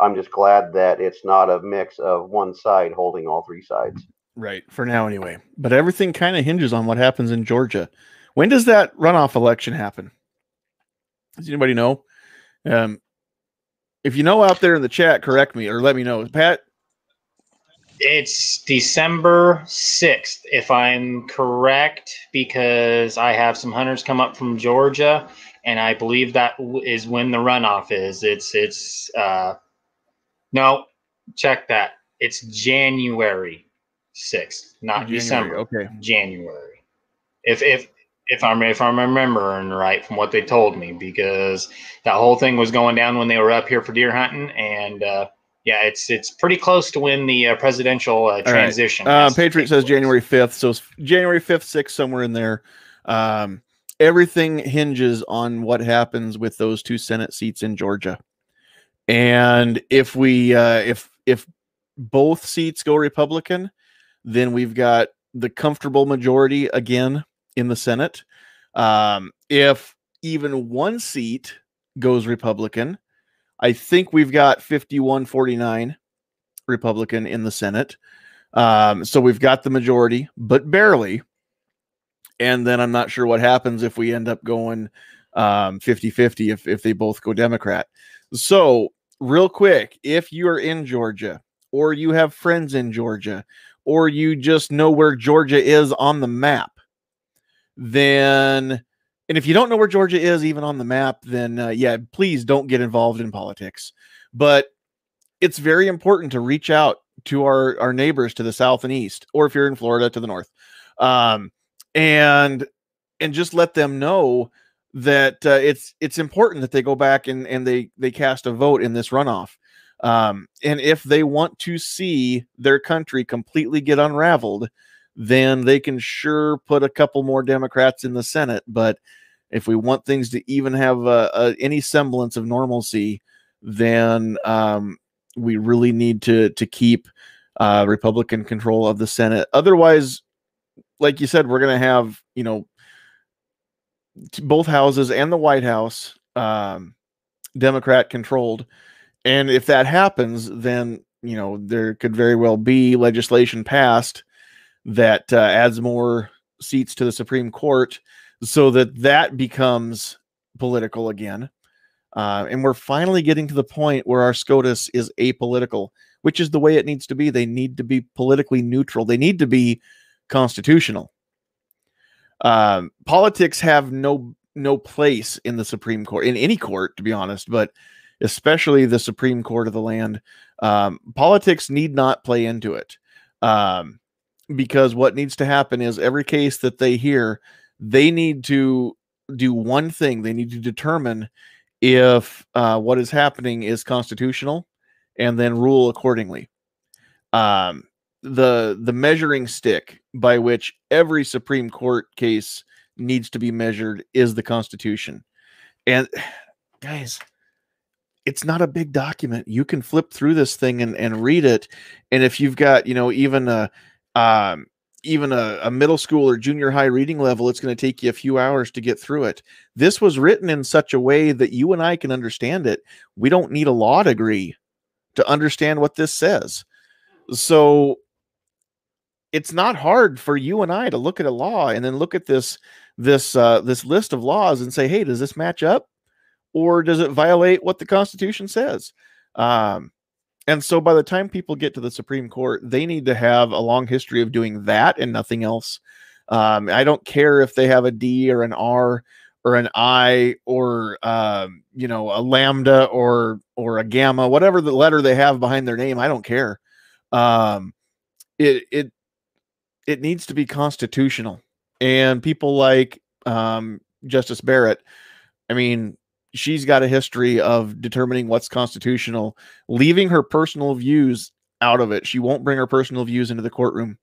I'm just glad that it's not a mix of one side holding all three sides. Right. For now, anyway. But everything kind of hinges on what happens in Georgia. When does that runoff election happen? Does anybody know? Um, if you know out there in the chat, correct me or let me know. Pat, It's December 6th, if I'm correct, because I have some hunters come up from Georgia, and I believe that is when the runoff is. It's, it's, uh, no, check that. It's January 6th, not January, December. Okay. January. If, if, if I'm if I'm remembering right from what they told me, because that whole thing was going down when they were up here for deer hunting, and uh, yeah, it's it's pretty close to when the uh, presidential uh, right. transition. Uh, Patriot says. January 5th. So it's January 5th, 6th, somewhere in there. Um, everything hinges on what happens with those two Senate seats in Georgia. And if we, uh, if, if both seats go Republican, then we've got the comfortable majority again in the Senate. Um, if even one seat goes Republican, I think we've got 51 49 Republican in the Senate. Um, so we've got the majority, but barely. And then I'm not sure what happens if we end up going um 50 50 if, if they both go Democrat. So, real quick, if you're in Georgia or you have friends in Georgia or you just know where Georgia is on the map, then and if you don't know where Georgia is even on the map, then uh, yeah, please don't get involved in politics. But it's very important to reach out to our our neighbors to the south and east, or if you're in Florida, to the north, um, and and just let them know that uh, it's it's important that they go back and and they they cast a vote in this runoff. Um, and if they want to see their country completely get unraveled, then they can sure put a couple more Democrats in the Senate. But if we want things to even have uh, uh, any semblance of normalcy, then um, we really need to to keep uh, Republican control of the Senate. Otherwise, like you said, we're going to have you know both houses and the White House um, Democrat controlled, and if that happens, then you know there could very well be legislation passed that uh, adds more seats to the Supreme Court, so that that becomes political again. Uh, and we're finally getting to the point where our SCOTUS is apolitical, which is the way it needs to be. They need to be politically neutral. They need to be constitutional. Um, politics have no no place in the Supreme Court, in any court, to be honest, but especially the Supreme Court of the land. Um, politics need not play into it. Um, because what needs to happen is every case that they hear, they need to do one thing. They need to determine if uh, what is happening is constitutional and then rule accordingly. Um, the the measuring stick by which every Supreme Court case needs to be measured is the Constitution. And guys, it's not a big document. You can flip through this thing and, and read it. And if you've got, you know, even a um, even a, a middle school or junior high reading level, it's going to take you a few hours to get through it. This was written in such a way that you and I can understand it. We don't need a law degree to understand what this says. So it's not hard for you and I to look at a law and then look at this this uh, this list of laws and say, hey, does this match up, or does it violate what the Constitution says? Um, and so by the time people get to the Supreme Court, they need to have a long history of doing that and nothing else. Um, I don't care if they have a D or an R or an I or um, you know a lambda or or a gamma, whatever the letter they have behind their name. I don't care. Um, it it it needs to be constitutional, and people like um, Justice Barrett. I mean, she's got a history of determining what's constitutional, leaving her personal views out of it. She won't bring her personal views into the courtroom.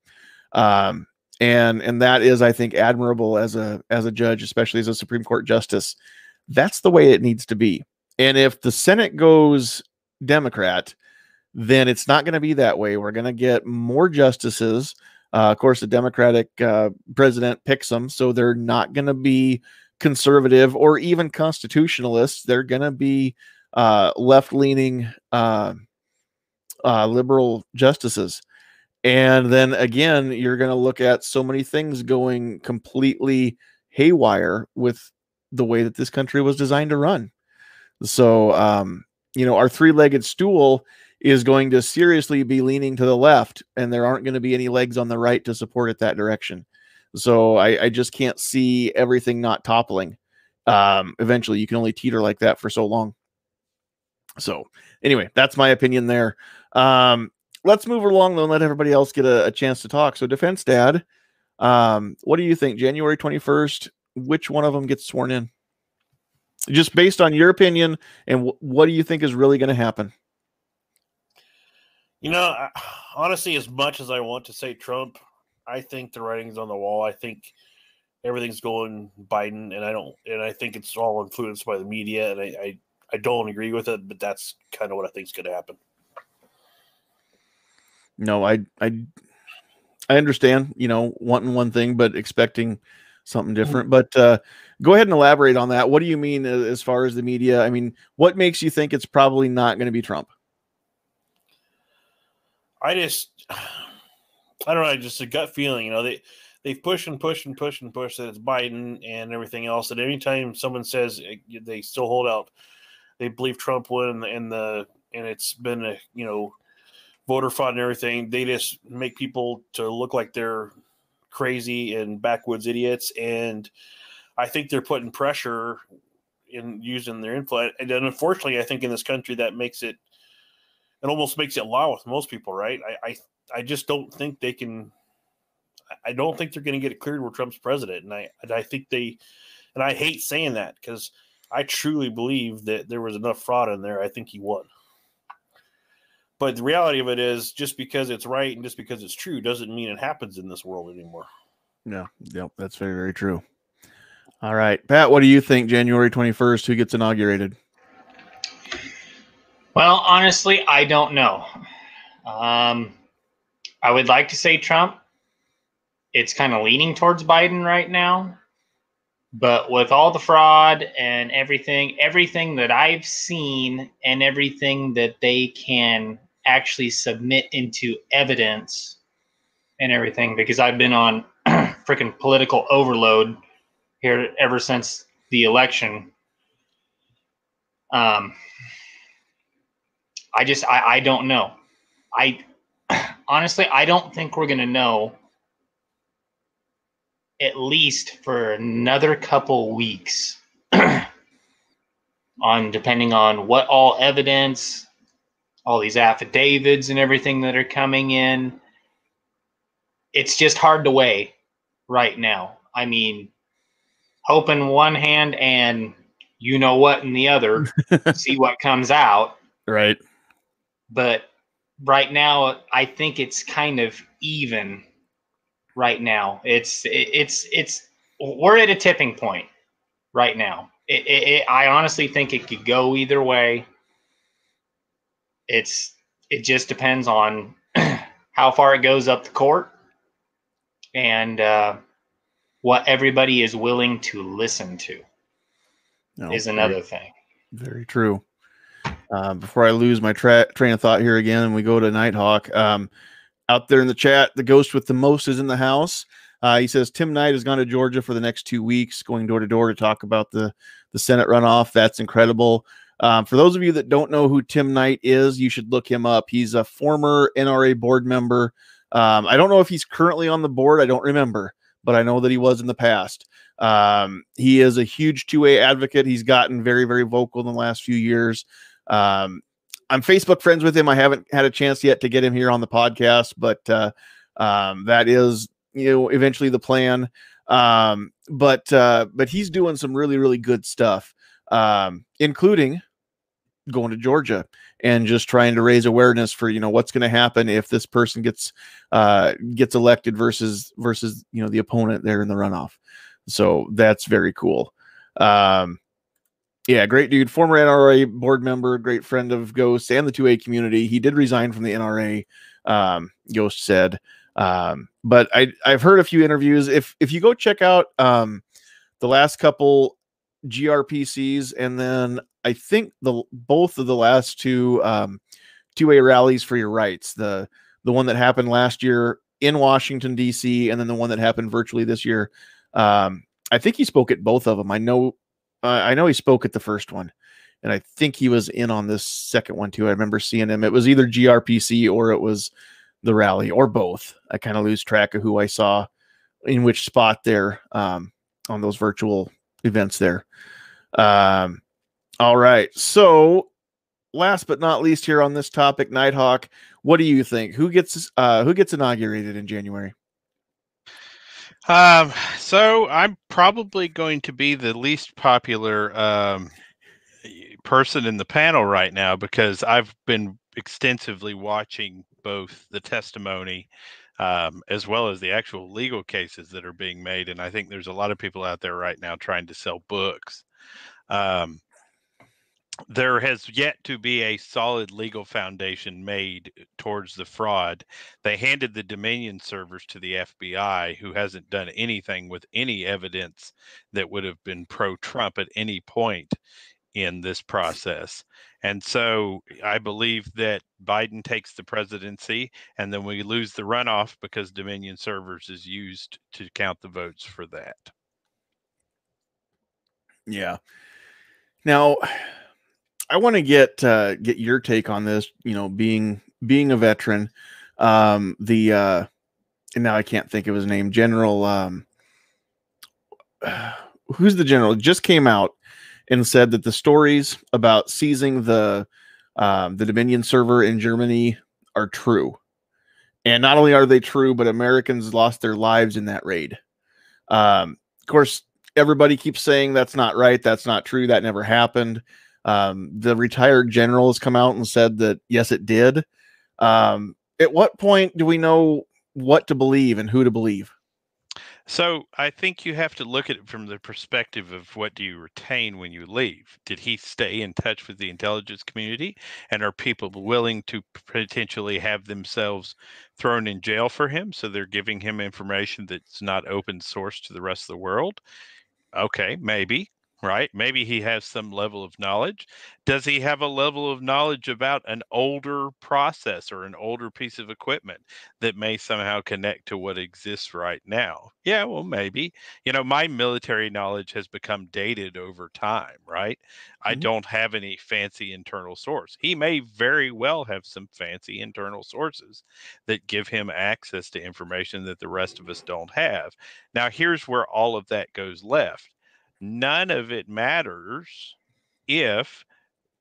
Um, and and that is i think admirable as a as a judge especially as a supreme court justice that's the way it needs to be and if the senate goes democrat then it's not going to be that way we're going to get more justices uh, of course the democratic uh, president picks them so they're not going to be conservative or even constitutionalists they're going to be uh, left-leaning uh, uh, liberal justices and then again, you're going to look at so many things going completely haywire with the way that this country was designed to run. So, um, you know, our three legged stool is going to seriously be leaning to the left, and there aren't going to be any legs on the right to support it that direction. So, I, I just can't see everything not toppling. Um, eventually, you can only teeter like that for so long. So, anyway, that's my opinion there. Um, let's move along though and let everybody else get a, a chance to talk. So, Defense Dad, um, what do you think? January 21st, which one of them gets sworn in? Just based on your opinion, and w- what do you think is really going to happen? You know, honestly, as much as I want to say Trump, I think the writing's on the wall. I think everything's going Biden, and I don't, and I think it's all influenced by the media, and I, I, I don't agree with it, but that's kind of what I think is going to happen no, I I I understand, you know, wanting one thing but expecting something Mm-hmm. different. But uh, go ahead and elaborate on that. What do you mean as far as the media? I mean, what makes you think it's probably not going to be Trump? I just, I don't know, just a gut feeling. You know, they they've pushed and pushed and pushed and pushed that it's Biden and everything else. And anytime someone says eh, it, they still hold out, they believe Trump won and the and, the, and it's been a you know voter fraud and everything. They just make people to look like they're crazy and backwoods idiots. And I think they're putting pressure in using their influence. And unfortunately, I think in this country that makes it it almost makes it law with most people, right? I I, I just don't think they can. I don't think they're going to get it cleared where Trump's president, and I and I think they, and I hate saying that because I truly believe that there was enough fraud in there. I think he won. But the reality of it is, just because it's right and just because it's true doesn't mean it happens in this world anymore. Yeah, yep, that's very very true. All right, Pat, what do you think? January twenty first, who gets inaugurated? Well, honestly, I don't know. Um, I would like to say Trump. It's kind of leaning towards Biden right now. But with all the fraud and everything, everything that I've seen and everything that they can actually submit into evidence and everything, because I've been on freaking political overload here ever since the election. Um, I just I, I don't know. I honestly I don't think we're gonna know at least for another couple weeks on depending on what all evidence, all these affidavits and everything that are coming in. It's just hard to weigh right now. I mean, hope in one hand and you know what in the other, see what comes out Right. But right now I think it's kind of even right now. It's it, it's it's we're at a tipping point right now. It, it, I honestly think it could go either way. It's it just depends on how far it goes up the court and uh, what everybody is willing to listen to No, is very- another thing. Very true. Uh, before I lose my tra- train of thought here again, and we go to Nighthawk. Um, out there in the chat, the ghost with the most is in the house. Uh, he says Tim Knight has gone to Georgia for the next two weeks, going door to door to talk about the the Senate runoff. That's incredible. Um, for those of you that don't know who Tim Knight is, you should look him up. He's a former NRA board member. Um, I don't know if he's currently on the board. I don't remember, but I know that he was in the past. Um, he is a huge 2A advocate. He's gotten very, very vocal in the last few years. Um, I'm Facebook friends with him. I haven't had a chance yet to get him here on the podcast, but uh, um, that is, you know, eventually the plan. Um, but uh, but he's doing some really, really good stuff, um, including going to Georgia and just trying to raise awareness for you know what's going to happen if this person gets uh, gets elected versus versus you know the opponent there in the runoff. So that's very cool. Um, yeah, great dude. Former NRA board member, great friend of Ghost and the 2A community. He did resign from the NRA. Um, Ghost said, um, but I I've heard a few interviews. If if you go check out um, the last couple GRPCs and then I think the both of the last two um, two A rallies for your rights the the one that happened last year in Washington D.C. and then the one that happened virtually this year. Um, I think he spoke at both of them. I know uh, I know he spoke at the first one, and I think he was in on this second one too. I remember seeing him. It was either GRPC or it was the rally or both. I kind of lose track of who I saw in which spot there um, on those virtual events there. Um, all right. So, last but not least, here on this topic, Nighthawk, what do you think? Who gets uh, who gets inaugurated in January? Um, so I'm probably going to be the least popular um, person in the panel right now because I've been extensively watching both the testimony um, as well as the actual legal cases that are being made. And I think there's a lot of people out there right now trying to sell books. Um, there has yet to be a solid legal foundation made uh, towards the fraud. They handed the Dominion servers to the FBI, who hasn't done anything with any evidence that would have been pro Trump at any point in this process. And so I believe that Biden takes the presidency and then we lose the runoff because Dominion servers is used to count the votes for that. Yeah. Now, I want to get uh, get your take on this. You know, being being a veteran, um, the uh, and now I can't think of his name. General, um, who's the general? Just came out and said that the stories about seizing the um, the Dominion server in Germany are true. And not only are they true, but Americans lost their lives in that raid. Um, of course, everybody keeps saying that's not right. That's not true. That never happened. Um, the retired general has come out and said that yes, it did. Um, at what point do we know what to believe and who to believe? So I think you have to look at it from the perspective of what do you retain when you leave? Did he stay in touch with the intelligence community? And are people willing to potentially have themselves thrown in jail for him? So they're giving him information that's not open source to the rest of the world? Okay, maybe right? Maybe he has some level of knowledge. Does he have a level of knowledge about an older process or an older piece of equipment that may somehow connect to what exists right now? Yeah, well, maybe. You know, my military knowledge has become dated over time, right? Mm-hmm. I don't have any fancy internal source. He may very well have some fancy internal sources that give him access to information that the rest of us don't have. Now, here's where all of that goes left None of it matters if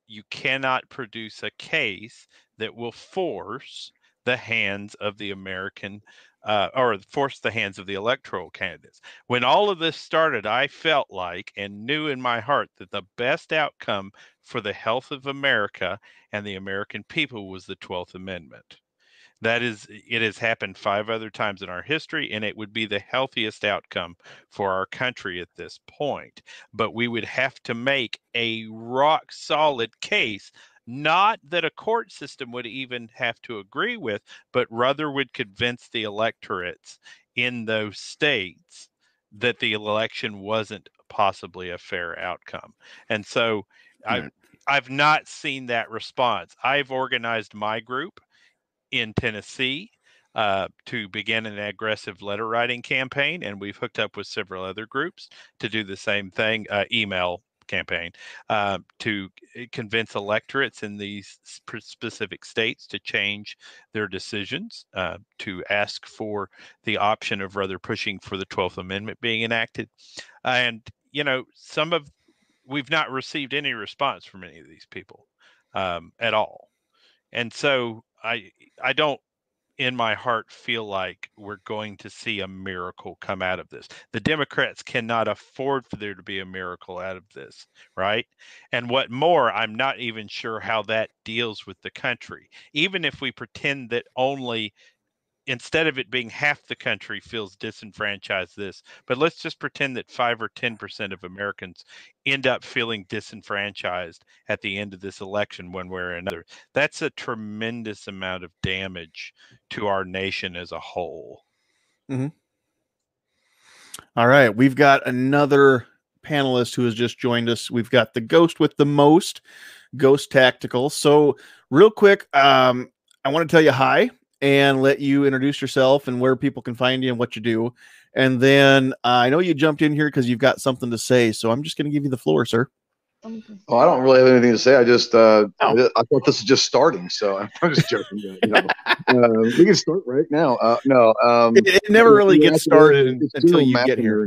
you cannot produce a case that will force the hands of the American uh, or force the hands of the electoral candidates. When all of this started, I felt like and knew in my heart that the best outcome for the health of America and the American people was the 12th Amendment. That is, it has happened five other times in our history, and it would be the healthiest outcome for our country at this point. But we would have to make a rock solid case, not that a court system would even have to agree with, but rather would convince the electorates in those states that the election wasn't possibly a fair outcome. And so right. I I've not seen that response. I've organized my group in Tennessee uh, to begin an aggressive letter writing campaign, and we've hooked up with several other groups to do the same thing. Uh, email campaign uh, to convince electorates in these specific states to change their decisions, uh, to ask for the option of rather pushing for the 12th Amendment being enacted. And, you know, some of we've not received any response from any of these people um, at all. And so I I don't in my heart feel like we're going to see a miracle come out of this. The Democrats cannot afford for there to be a miracle out of this, right? And what more, I'm not even sure how that deals with the country. Even if we pretend that only instead of it being half the country feels disenfranchised this but let's just pretend that 5 or 10% of americans end up feeling disenfranchised at the end of this election one way or another. That's a tremendous amount of damage to our nation as a whole. Mm-hmm. All right we've got another panelist who has just joined us. We've got the ghost with the most ghost tactical. So real quick um i want to tell you hi and let you introduce yourself and where people can find you and what you do. And then uh, I know you jumped in here because you've got something to say. So I'm just going to give you the floor, sir. Oh, I don't really have anything to say. I just, uh, oh. I thought this is just starting, so I'm just joking. You know. uh, we can start right now. Uh, no, um, it, it, never really gets started until you get here.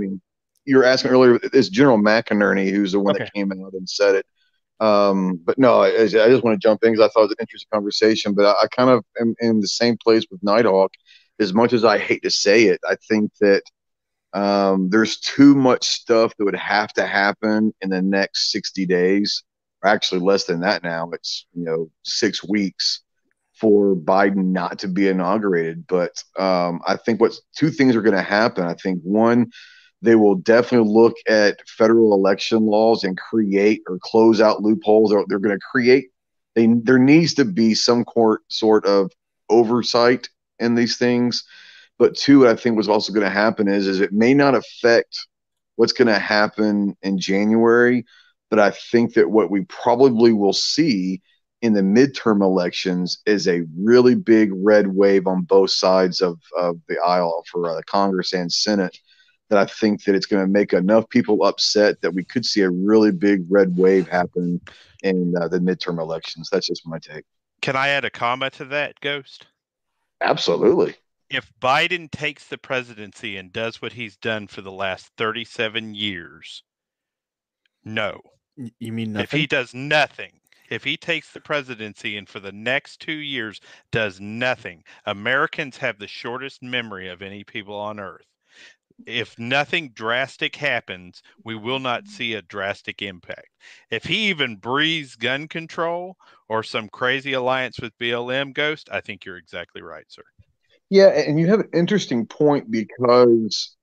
You were asking earlier. It's General McInerney who's the one okay. that came out and said it. Um, but no, I, I, just want to jump in because I thought it was an interesting conversation. But I, I kind of am in the same place with Nighthawk. As much as I hate to say it, I think that um, there's too much stuff that would have to happen in the next 60 days, or actually less than that now. It's you know six weeks for Biden not to be inaugurated. But um, I think what two things are going to happen. I think one they will definitely look at federal election laws and create or close out loopholes. Or they're going to create. They, there needs to be some court sort of oversight in these things. But two, I think what's also going to happen is is it may not affect what's going to happen in January, but I think that what we probably will see in the midterm elections is a really big red wave on both sides of, of the aisle for uh, Congress and Senate that I think that it's going to make enough people upset that we could see a really big red wave happen in uh, the midterm elections. That's just my take. Can I add a comma to that, Ghost? Absolutely. If Biden takes the presidency and does what he's done for the last 37 years, no. You mean nothing? If he does nothing, if he takes the presidency and for the next two years does nothing, Americans have the shortest memory of any people on earth if nothing drastic happens, we will not mm-hmm. see a drastic impact. If he even breathes gun control or some crazy alliance with BLM Ghost, I think you're exactly right, sir. Yeah, and you have an interesting point because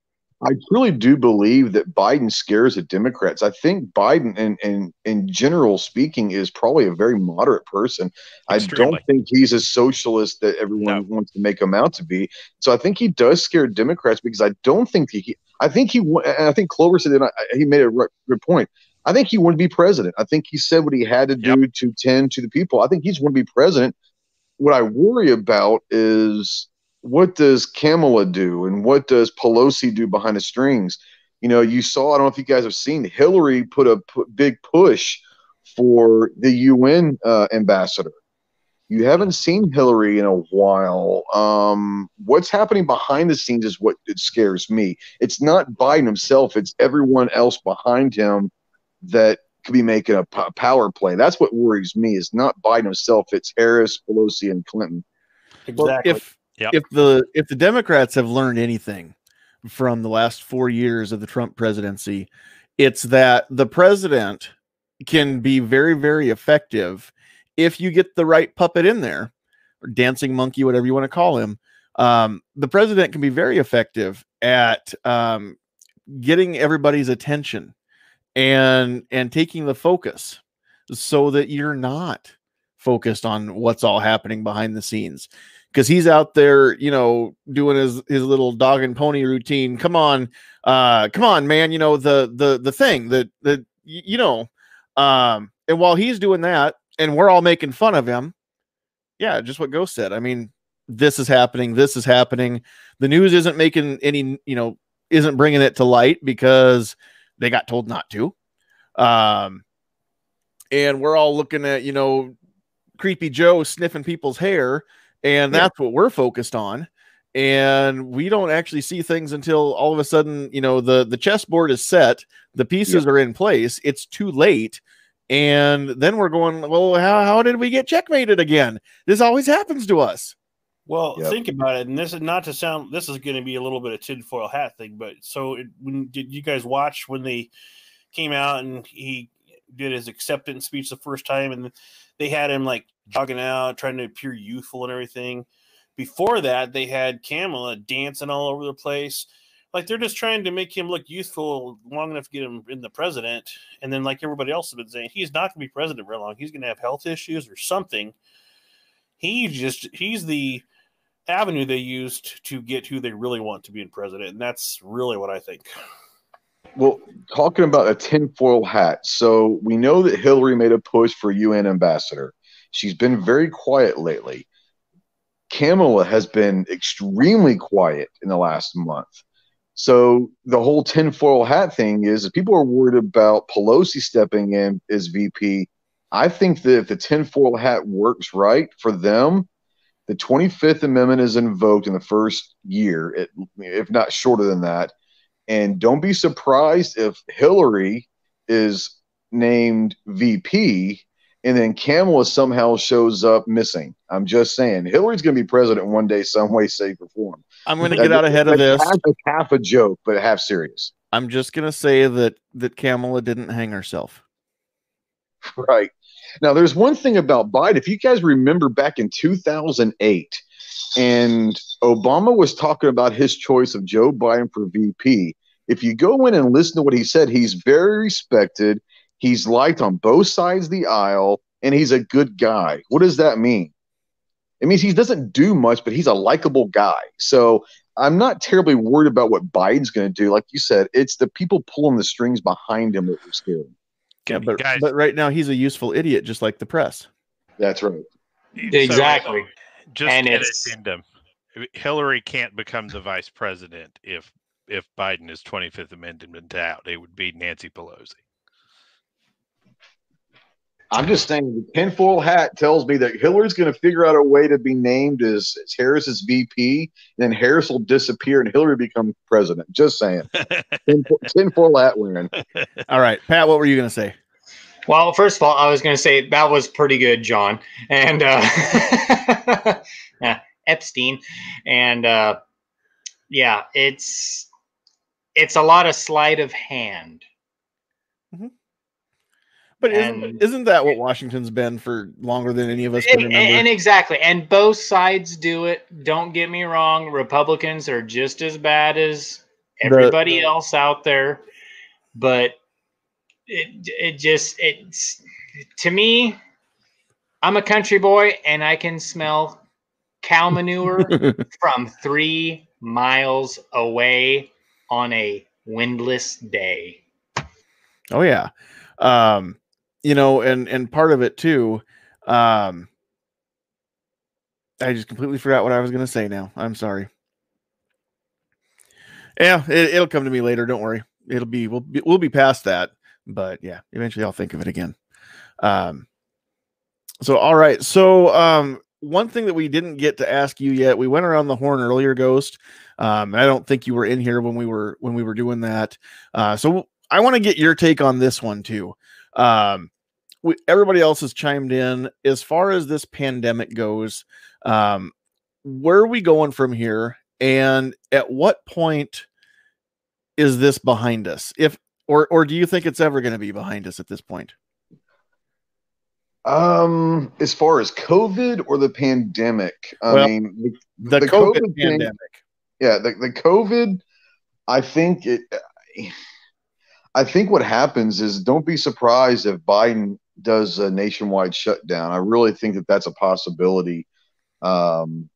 I truly do believe that Biden scares the Democrats. I think Biden, in, in, in general speaking, is probably a very moderate person. Extremely. I don't think he's a socialist that everyone no. wants to make him out to be. So I think he does scare Democrats because I don't think he. I think he. And I think Clover said that he made a good point. I think he wanted to be president. I think he said what he had to do yep. to tend to the people. I think he's want to be president. What I worry about is what does Kamala do and what does Pelosi do behind the strings? You know, you saw, I don't know if you guys have seen, Hillary put a p- big push for the UN uh, ambassador. You haven't seen Hillary in a while. Um, what's happening behind the scenes is what it scares me. It's not Biden himself, it's everyone else behind him that could be making a p- power play. That's what worries me. Is not Biden himself, it's Harris, Pelosi, and Clinton. Exactly. Well, if Yep. If the if the Democrats have learned anything from the last 4 years of the Trump presidency, it's that the president can be very very effective if you get the right puppet in there or dancing monkey whatever you want to call him. Um, the president can be very effective at um, getting everybody's attention and and taking the focus so that you're not focused on what's all happening behind the scenes because he's out there, you know, doing his his little dog and pony routine. Come on, uh, come on, man. You know the the the thing that that you know, um, and while he's doing that, and we're all making fun of him, yeah, just what Ghost said. I mean, this is happening. This is happening. The news isn't making any, you know, isn't bringing it to light because they got told not to. Um, and we're all looking at, you know, creepy Joe sniffing people's hair and that's yeah. what we're focused on and we don't actually see things until all of a sudden you know the the chessboard is set the pieces yeah. are in place it's too late and then we're going well how, how did we get checkmated again this always happens to us Well, Yep. think about it, and this is not to sound. This is going to be a little bit of tinfoil hat thing, but so it, when did you guys watch when they came out and he did his acceptance speech the first time, and they had him like jogging out, trying to appear youthful and everything. Before that, they had Kamala dancing all over the place. Like they're just trying to make him look youthful long enough to get him in the president. And then, like everybody else has been saying, he's not going to be president very long. He's going to have health issues or something. He's just he's the avenue they used to get who they really want to be in president, and that's really what I think. Well, talking about a tinfoil hat. So we know that Hillary made a push for UN ambassador. She's been very quiet lately. Kamala has been extremely quiet in the last month. So the whole tinfoil hat thing is people are worried about Pelosi stepping in as VP. I think that if the tinfoil hat works right for them, the 25th Amendment is invoked in the first year, if not shorter than that. And don't be surprised if Hillary is named VP and then Kamala somehow shows up missing. I'm just saying, Hillary's going to be president one day, some way, shape, or form. I'm going to get out ahead of this. Half, half a joke, but half serious. I'm just going to say that that Kamala didn't hang herself. Right. Now, there's one thing about Biden. If you guys remember back in 2008, and Obama was talking about his choice of Joe Biden for VP. If you go in and listen to what he said, he's very respected. He's liked on both sides of the aisle, and he's a good guy. What does that mean? It means he doesn't do much, but he's a likable guy. So I'm not terribly worried about what Biden's going to do. Like you said, it's the people pulling the strings behind him that we're scared. Yeah, but Guys- but right now he's a useful idiot, just like the press. That's right. Exactly. just And an it's- addendum. Hillary can't become the vice president if if Biden is 25th Amendment out. It would be Nancy Pelosi. I'm just saying the tinfoil hat tells me that Hillary's going to figure out a way to be named as, as Harris's VP, and then Harris will disappear and Hillary become president. Just saying. Tinfoil, tinfoil hat wearing. All right, Pat, what were you going to say? Well, first of all, I was going to say that was pretty good, John, and uh, yeah, Epstein, and uh, yeah, it's it's a lot of sleight of hand. But isn't, And- isn't that what Washington's been for longer than any of us can And, remember? and exactly, and both sides do it. Don't get me wrong; Republicans are just as bad as everybody else out there, but it it just it's to me. I'm a country boy, and I can smell cow manure from three miles away on a windless day. Oh yeah. Um, you know, and and part of it too, um I just completely forgot what I was gonna say now. I'm sorry. Yeah, it, it'll come to me later. Don't worry. It'll be we'll be, we'll be past that. But yeah, eventually I'll think of it again. Um so all right. So um one thing that we didn't get to ask you yet, we went around the horn earlier, Ghost. Um, I don't think you were in here when we were when we were doing that. Uh, so I want to get your take on this one too. Um, we, everybody else has chimed in as far as this pandemic goes. Um, where are we going from here, and at what point is this behind us? If or or do you think it's ever going to be behind us at this point? Um, as far as COVID or the pandemic, I Well, mean, the, The, The COVID, COVID thing- pandemic. yeah, the, the COVID, I think it, I think what happens is don't be surprised if Biden does a nationwide shutdown. I really think that that's a possibility. Um,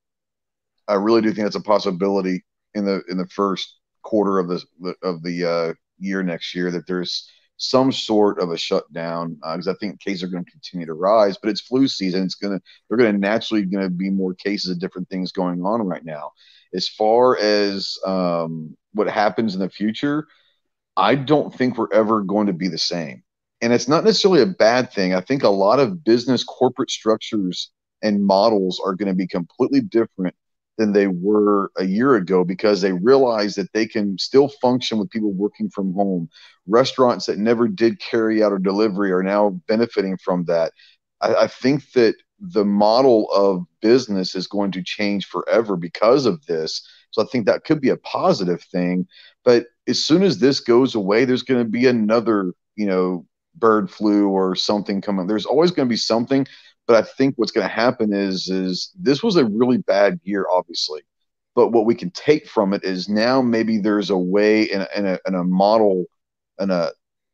I really do think that's a possibility in the in the first quarter of the of the uh, year next year that there's some sort of a shutdown because I think cases are going to continue to rise. But it's flu season; it's going to they're going to naturally going to be more cases of different things going on right now. As far as um, what happens in the future, I don't think we're ever going to be the same. And it's not necessarily a bad thing. I think a lot of business corporate structures and models are going to be completely different than they were a year ago because they realize that they can still function with people working from home. Restaurants that never did carry out or delivery are now benefiting from that. I, I think that the model of business is going to change forever because of this. So I think that could be a positive thing. But as soon as this goes away, there's going to be another, you know, bird flu or something coming. There's always going to be something. But I think what's going to happen is is this was a really bad year, obviously. But what we can take from it is now maybe there's a way and a, and a model and a,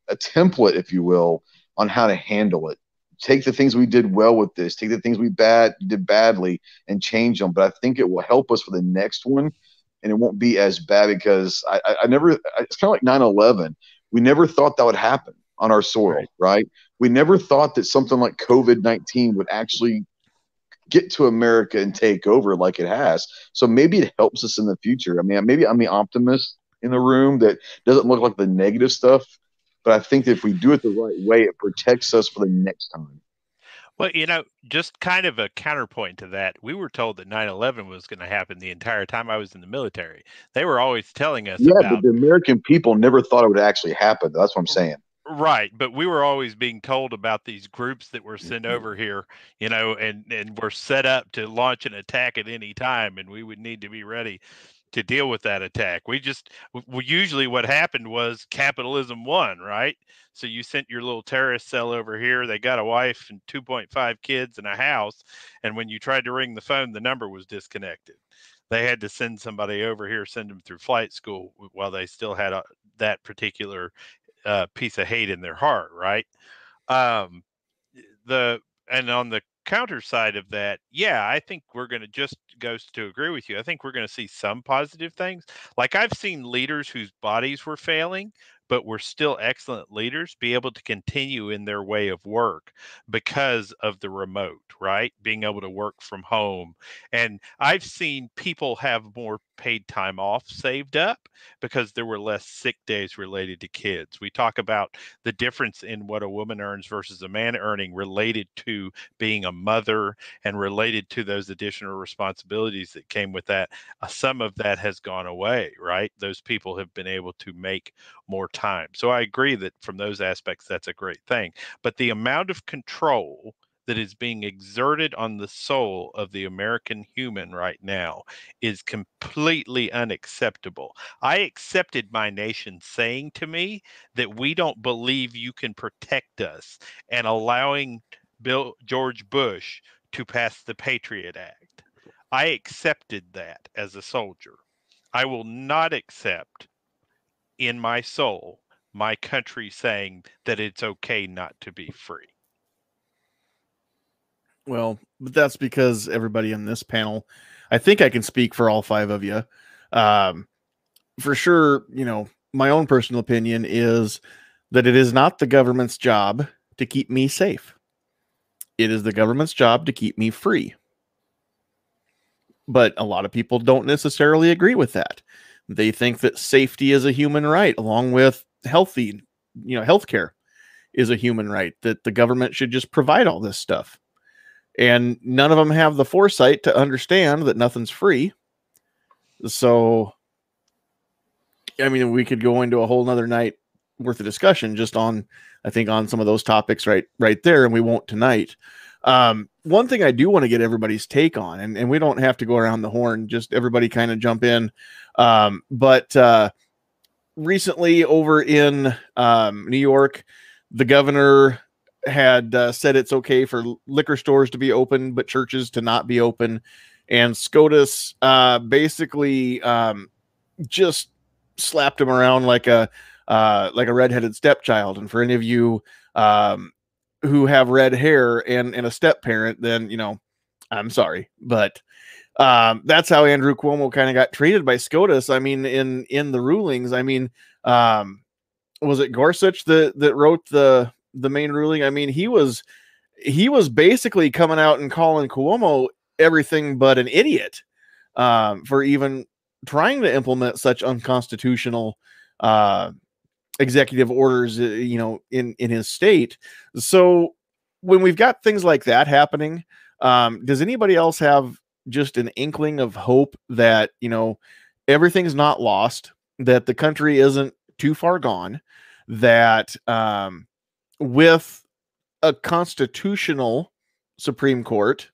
a template, if you will, on how to handle it. Take the things we did well with this, take the things we bad did badly, and change them. But I think it will help us for the next one, and it won't be as bad because I, I, I never. It's kind of like 9/11. We never thought that would happen on our soil, right. right? We never thought that something like COVID 19 would actually get to America and take over like it has. So maybe it helps us in the future. I mean, maybe I'm the optimist in the room that doesn't look like the negative stuff, but I think that if we do it the right way, it protects us for the next time. Well, you know, just kind of a counterpoint to that, we were told that 9 11 was going to happen the entire time I was in the military. They were always telling us. Yeah, about, but the American people never thought it would actually happen. That's what I'm saying. Right, but we were always being told about these groups that were sent mm-hmm. over here, you know, and and were set up to launch an attack at any time, and we would need to be ready to deal with that attack. We just we, usually what happened was capitalism won, right? So you sent your little terrorist cell over here. They got a wife and 2.5 kids and a house, and when you tried to ring the phone, the number was disconnected. They had to send somebody over here, send them through flight school while they still had a, that particular uh, piece of hate in their heart, right? Um, the and on the counter side of that, yeah, I think we're going to just goes to agree with you. I think we're going to see some positive things. Like I've seen leaders whose bodies were failing, but were still excellent leaders be able to continue in their way of work because of the remote, right? Being able to work from home. And I've seen people have more paid time off saved up because there were less sick days related to kids. We talk about the difference in what a woman earns versus a man earning related to being a mother and related to those additional responsibilities that came with that. Uh, some of that has gone away, right? Those people have been able to make more time. So I agree that from those aspects, that's a great thing. But the amount of control that is being exerted on the soul of the American human right now is completely unacceptable. I accepted my nation saying to me that we don't believe you can protect us and allowing Bill George Bush to pass the Patriot Act. I accepted that as a soldier. I will not accept in my soul my country saying that it's okay not to be free. Well, but that's because everybody in this panel, I think I can speak for all five of you. Um, for sure, you know, my own personal opinion is that it is not the government's job to keep me safe. It is the government's job to keep me free. But a lot of people don't necessarily agree with that. They think that safety is a human right, along with healthy, you know, healthcare is a human right, that the government should just provide all this stuff and none of them have the foresight to understand that nothing's free. So, I mean, we could go into a whole nother night worth of discussion just on, I think, on some of those topics right right there, and we won't tonight. Um, one thing I do want to get everybody's take on, and, and we don't have to go around the horn, just everybody kind of jump in. Um, but uh, recently over in um, New York, the governor had uh, said it's okay for liquor stores to be open, but churches to not be open. And SCOTUS uh, basically um, just slapped him around like a uh, like a redheaded stepchild. And for any of you um, who have red hair and, and a step parent, then you know, I'm sorry, but um, that's how Andrew Cuomo kind of got treated by SCOTUS. I mean, in in the rulings, I mean, um, was it Gorsuch that that wrote the the main ruling. I mean, he was he was basically coming out and calling Cuomo everything but an idiot um, for even trying to implement such unconstitutional uh, executive orders, uh, you know, in in his state. So when we've got things like that happening, um, does anybody else have just an inkling of hope that you know everything's not lost, that the country isn't too far gone, that um, with a constitutional Supreme Court,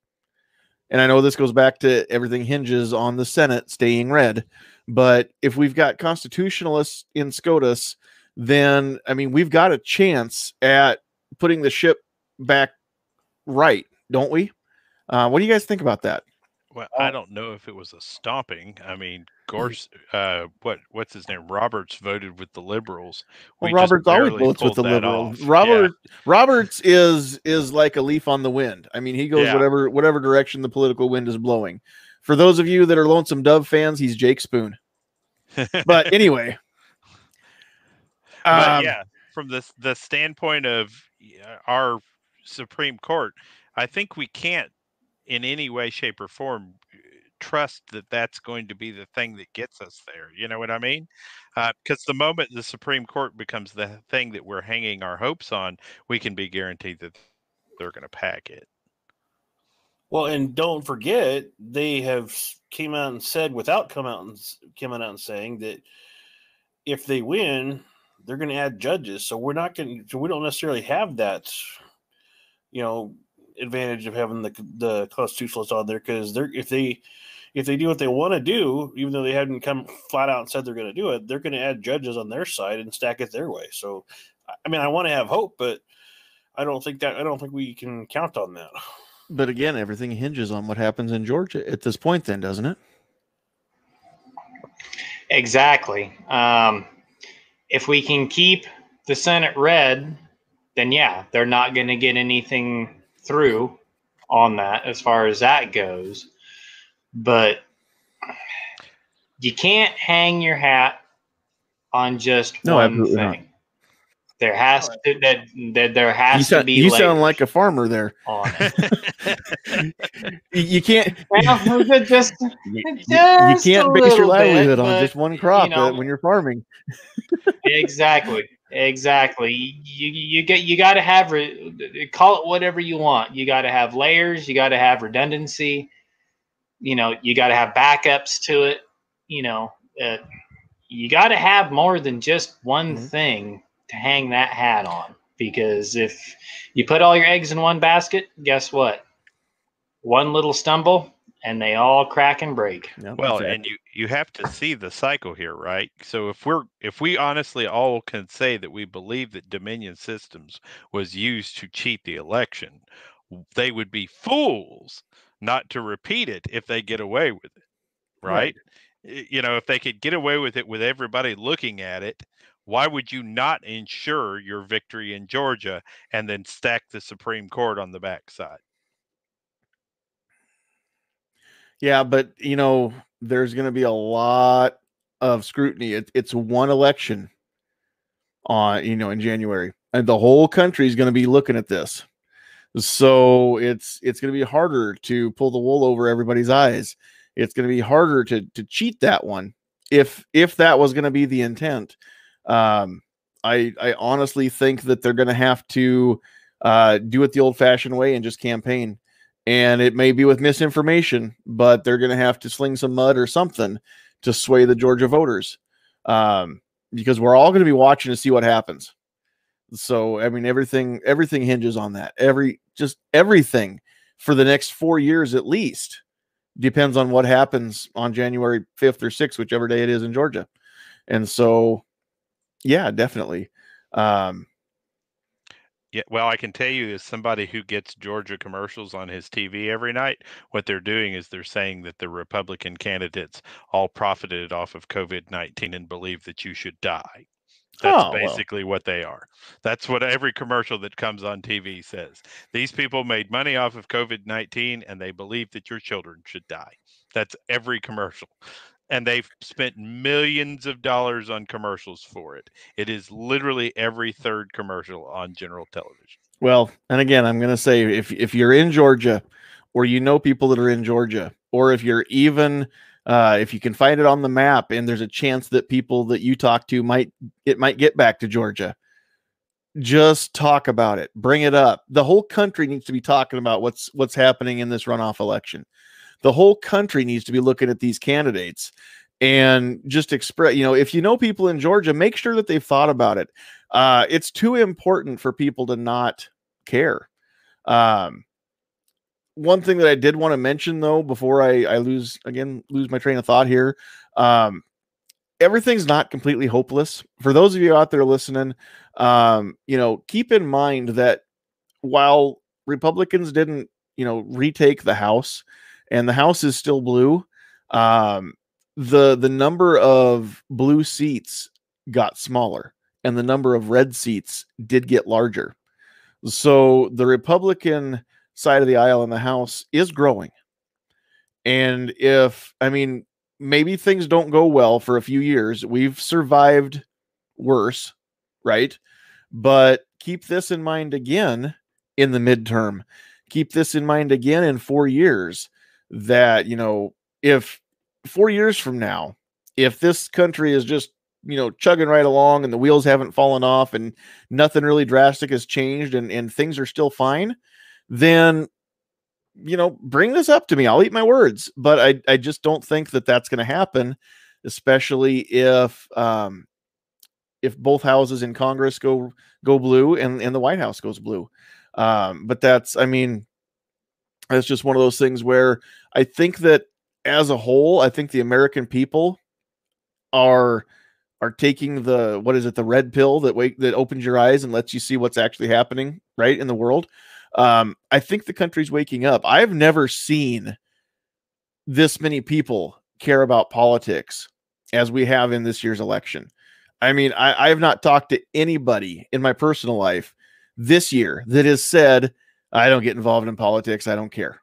and I know this goes back to everything hinges on the Senate staying red, but if we've got constitutionalists in SCOTUS, then I mean we've got a chance at putting the ship back right, don't we? Uh, what do you guys think about that? Well, I don't know if it was a stomping. I mean, Gorse, uh, what what's his name? Roberts voted with the liberals. Well, We just Roberts always votes with the liberals. off. Robert Roberts is is like a leaf on the wind. I mean, he goes Yeah. whatever whatever direction the political wind is blowing. For those of you that are Lonesome Dove fans, he's Jake Spoon. But anyway, but um, yeah, from the the standpoint of our Supreme Court, I think we can't, in any way, shape, or form, trust that that's going to be the thing that gets us there. You know what I mean? Uh, because the moment the Supreme Court becomes the thing that we're hanging our hopes on, we can be guaranteed that they're going to pack it. Well, and don't forget, they have came out and said, without come out and coming out and saying that if they win, they're going to add judges. So we're not going. So we don't necessarily have that, you know, advantage of having the the constitutionalists on there because they're if they if they do what they want to do, even though they haven't come flat out and said they're going to do it, they're going to add judges on their side and stack it their way. So, I- I mean, I want to have hope, but I don't think that I don't think we can count on that. but again, everything hinges on what happens in Georgia at this point, then, doesn't it? Exactly. Um, if we can keep the Senate red, then yeah, they're not going to get anything through on that as far as that goes. But you can't hang your hat on just No, one absolutely thing. not. There has to that, that there has You, to be you sound like a farmer there. on. You, you can't Well, just you, you- you can't base your little bit, livelihood on but, just one crop know- uh, when you're farming. exactly exactly. You you get you got to have re- call it whatever you want. You got to have layers you got to have redundancy you know you got to have backups to it you know uh, you got to have more than just one Mhm. thing to hang that hat on because if you put all your eggs in one basket guess what? One little stumble and they all crack and break Yeah, Well, exactly. and you you have to see the cycle here, right? So if we're if we honestly all can say that we believe that Dominion Systems was used to cheat the election, they would be fools not to repeat it if they get away with it, right? Y- You know, if they could get away with it with everybody looking at it, why would you not ensure your victory in Georgia and then stack the Supreme Court on the backside? Yeah, but you know, there's going to be a lot of scrutiny. It, it's one election on, you know, in January, and the whole country is going to be looking at this. So it's it's going to be harder to pull the wool over everybody's eyes. It's going to be harder to to cheat that one if if that was going to be the intent. Um, I I honestly think that they're going to have to uh, do it the old-fashioned way and just campaign and it may be with misinformation, but they're going to have to sling some mud or something to sway the Georgia voters, um, because we're all going to be watching to see what happens. So, I mean, everything everything hinges on that. Every just everything for the next four years at least depends on what happens on January fifth or sixth, whichever day it is in Georgia. And so, yeah, definitely. Um, Yeah, well, I can tell you as somebody who gets Georgia commercials on his TV every night, what they're doing is they're saying that the Republican candidates all profited off of COVID 19 and believe that you should die. That's Oh, well. basically what they are. That's what every commercial that comes on TV says. These people made money off of COVID 19 and they believe that your children should die. That's every commercial. And they've spent millions of dollars on commercials for it. It is literally every third commercial on general television. Well, and again, I'm going to say if if you're in Georgia, or you know people that are in Georgia, or if you're even uh, if you can find it on the map, and there's a chance that people that you talk to might it might get back to Georgia, just talk about it, bring it up. The whole country needs to be talking about what's what's happening in this runoff election. The whole country needs to be looking at these candidates and just express. You know, if you know people in Georgia, make sure that they've thought about it. Uh, it's too important for people to not care. Um, one thing that I did want to mention though, before I, I lose again, lose my train of thought here. Um, everything's not completely hopeless. For those of you out there listening, um, you know, keep in mind that while Republicans didn't, you know, retake the House and the House is still blue, um, the the number of blue seats got smaller and the number of red seats did get larger. So the Republican side of the aisle in the House is growing. And if, I mean, maybe things don't go well for a few years, we've survived worse, right? But keep this in mind again in the midterm. Keep this in mind again in four years that, you know, if four years from now, if this country is just you know chugging right along and the wheels haven't fallen off and nothing really drastic has changed and, and things are still fine then you know bring this up to me. I'll eat my words. But i, I just don't think that that's going to happen especially if um if both houses in congress go go blue and and the white house goes blue. Um but that's i mean that's just one of those things where i think that as a whole i think the american people are are taking the what is it the red pill that that opens your eyes and lets you see what's actually happening right in the world. Um i think the country's waking up. I've never seen this many people care about politics as we have in this year's election. I mean i, I have not talked to anybody in my personal life this year that has said i don't get involved in politics i don't care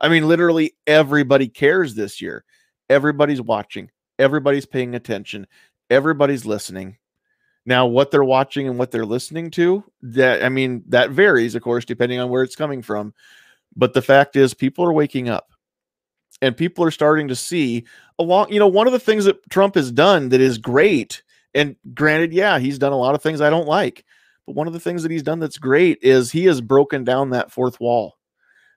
i mean literally everybody cares this year everybody's watching everybody's paying attention everybody's listening. Now, what they're watching and what they're listening to, that I mean, that varies, of course, depending on where it's coming from. But the fact is, people are waking up and people are starting to see along, you know, one of the things that Trump has done that is great. And granted, yeah, he's done a lot of things I don't like. But one of the things that he's done that's great is he has broken down that fourth wall.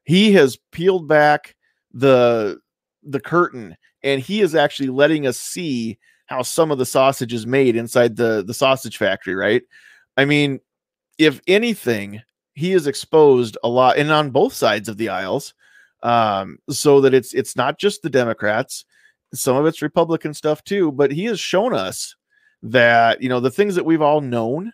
He has peeled back the the curtain and he is actually letting us see how some of the sausage is made inside the the sausage factory, right? I mean, if anything, he is exposed a lot and on both sides of the aisles um so that it's it's not just the democrats some of it's republican stuff too but he has shown us that you know the things that we've all known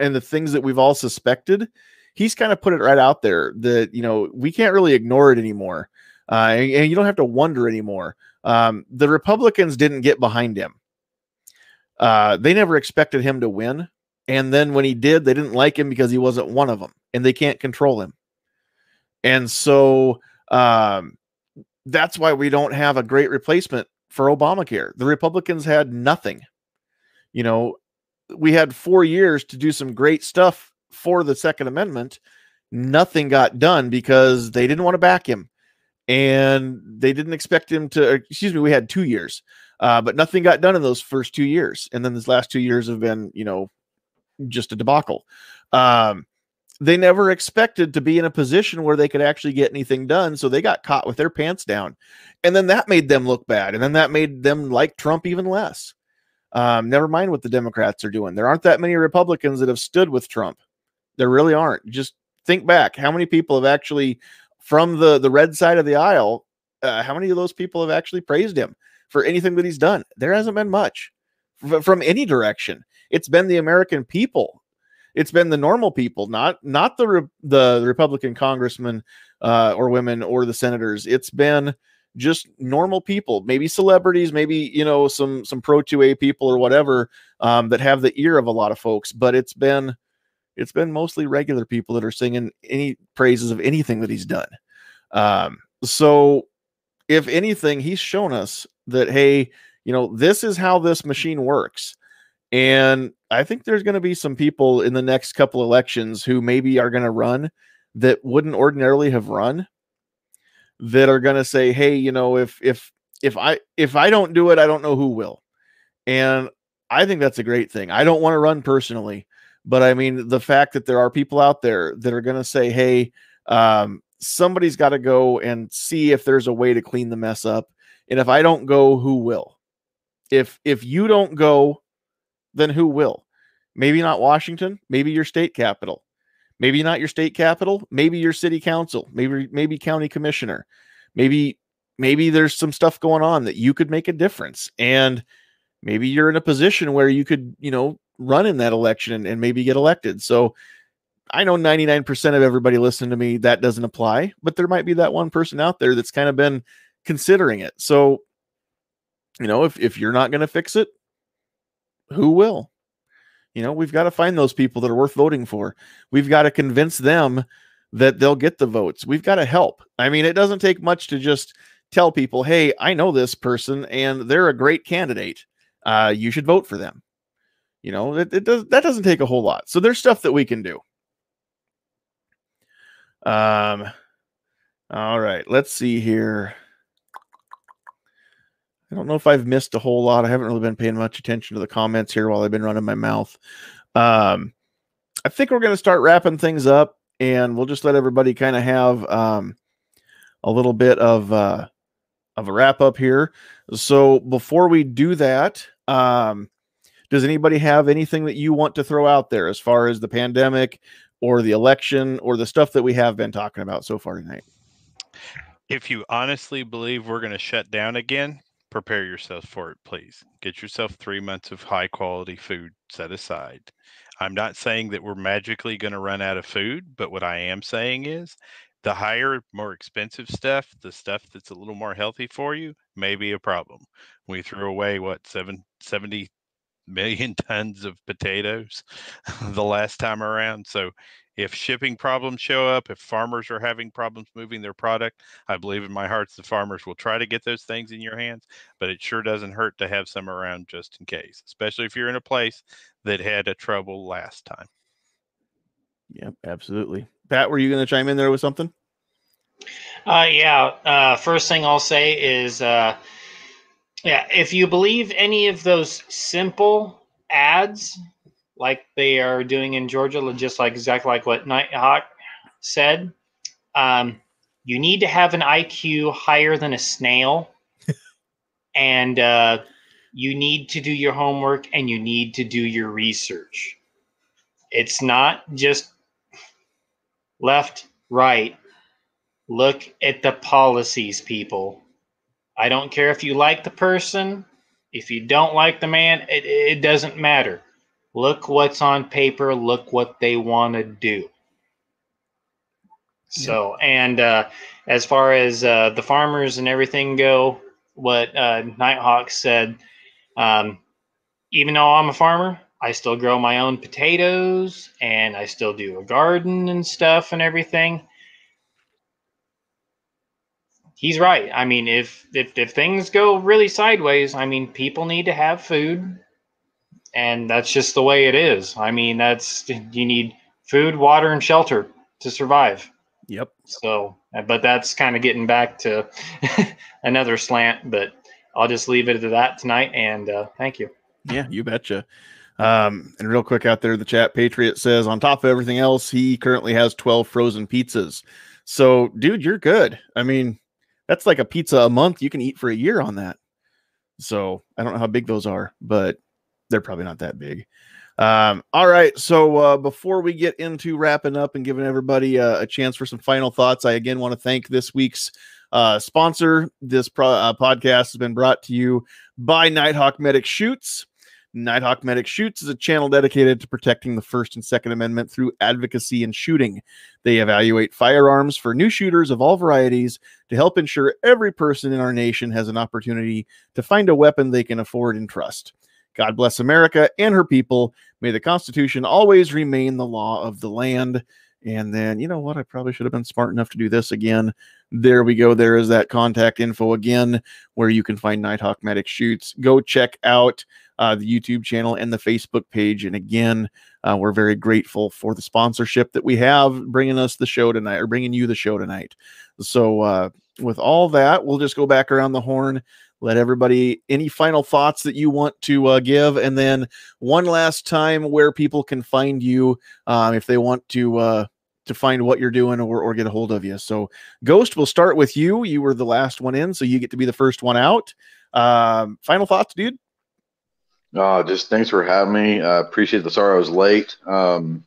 and the things that we've all suspected he's kind of put it right out there that you know we can't really ignore it anymore uh, and, and you don't have to wonder anymore um, the republicans didn't get behind him uh, they never expected him to win. And then when he did, they didn't like him because he wasn't one of them and they can't control him. And so um, that's why we don't have a great replacement for Obamacare. The Republicans had nothing. You know, we had four years to do some great stuff for the Second Amendment. Nothing got done because they didn't want to back him and they didn't expect him to, excuse me, we had two years uh, but nothing got done in those first two years. And then these last two years have been, you know, just a debacle. Um, they never expected to be in a position where they could actually get anything done. So they got caught with their pants down. And then that made them look bad. And then that made them like Trump even less. Um, never mind what the Democrats are doing. There aren't that many Republicans that have stood with Trump. There really aren't. Just think back how many people have actually, from the, the red side of the aisle, uh, how many of those people have actually praised him? for anything that he's done. There hasn't been much from any direction. It's been the American people. It's been the normal people, not not the re- the Republican congressmen uh, or women or the senators. It's been just normal people, maybe celebrities, maybe you know some some pro 2A people or whatever um, that have the ear of a lot of folks. But it's been it's been mostly regular people that are singing any praises of anything that he's done. Um, so if anything, he's shown us that, hey, you know, this is how this machine works. And I think there's going to be some people in the next couple elections who maybe are going to run that wouldn't ordinarily have run that are going to say, "Hey, you know, if if if I if I don't do it, I don't know who will." And I think that's a great thing. I don't want to run personally, but I mean the fact that there are people out there that are going to say, "Hey, um, somebody's got to go and see if there's a way to clean the mess up. And if I don't go, who will? If if you don't go, then who will? Maybe not Washington, maybe your state capital. Maybe not your state capital, maybe your city council, maybe maybe county commissioner. Maybe maybe there's some stuff going on that you could make a difference and maybe you're in a position where you could, you know, run in that election and, and maybe get elected. So I know 99% of everybody listening to me that doesn't apply, but there might be that one person out there that's kind of been considering it. So, you know, if if you're not going to fix it, who will? You know, we've got to find those people that are worth voting for. We've got to convince them that they'll get the votes. We've got to help. I mean, it doesn't take much to just tell people, "Hey, I know this person and they're a great candidate. Uh, you should vote for them." You know, it, it does that doesn't take a whole lot. So there's stuff that we can do. Um, all right, let's see here. I don't know if I've missed a whole lot. I haven't really been paying much attention to the comments here while I've been running my mouth. Um, I think we're going to start wrapping things up, and we'll just let everybody kind of have um, a little bit of uh, of a wrap up here. So before we do that, um, does anybody have anything that you want to throw out there as far as the pandemic or the election or the stuff that we have been talking about so far tonight? If you honestly believe we're going to shut down again, prepare yourself for it, please. Get yourself three months of high quality food set aside. I'm not saying that we're magically going to run out of food, but what I am saying is the higher, more expensive stuff, the stuff that's a little more healthy for you, may be a problem. We threw away what seven, 70 million tons of potatoes the last time around. So if shipping problems show up, if farmers are having problems moving their product, I believe in my heart the farmers will try to get those things in your hands, but it sure doesn't hurt to have some around just in case, especially if you're in a place that had a trouble last time. Yep, absolutely. Pat, were you going to chime in there with something? Uh, yeah. Uh, first thing I'll say is, uh, yeah, if you believe any of those simple ads like they are doing in Georgia, just like exactly like what Nighthawk said. Um, you need to have an IQ higher than a snail, and uh, you need to do your homework and you need to do your research. It's not just left, right. Look at the policies, people. I don't care if you like the person, if you don't like the man, it, it doesn't matter look what's on paper, look what they want to do. So, and uh, as far as uh, the farmers and everything go, what uh, Nighthawk said, um, even though I'm a farmer, I still grow my own potatoes and I still do a garden and stuff and everything. He's right. I mean, if if if things go really sideways, I mean, people need to have food and that's just the way it is. I mean, that's you need food, water, and shelter to survive. Yep. So, but that's kind of getting back to another slant, but I'll just leave it at that tonight. And uh, thank you. Yeah, you betcha. Um, and real quick out there, the chat Patriot says, on top of everything else, he currently has 12 frozen pizzas. So, dude, you're good. I mean, that's like a pizza a month you can eat for a year on that. So, I don't know how big those are, but they're probably not that big. Um, all right. So uh, before we get into wrapping up and giving everybody uh, a chance for some final thoughts, I again want to thank this week's uh, sponsor. This pro- uh, podcast has been brought to you by Nighthawk Medic Shoots. Nighthawk Medic Shoots is a channel dedicated to protecting the First and Second Amendment through advocacy and shooting. They evaluate firearms for new shooters of all varieties to help ensure every person in our nation has an opportunity to find a weapon they can afford and trust. God bless America and her people. May the Constitution always remain the law of the land. And then, you know what? I probably should have been smart enough to do this again. There we go. There is that contact info again, where you can find Nighthawk Medic Shoots. Go check out uh, the YouTube channel and the Facebook page. And again, uh, we're very grateful for the sponsorship that we have bringing us the show tonight, or bringing you the show tonight. So, uh, with all that, we'll just go back around the horn let everybody any final thoughts that you want to uh, give and then one last time where people can find you um, if they want to uh, to find what you're doing or, or get a hold of you. So ghost we'll start with you. You were the last one in so you get to be the first one out. Um, final thoughts dude? Uh, just thanks for having me. Uh, appreciate the sorry i was late. Um,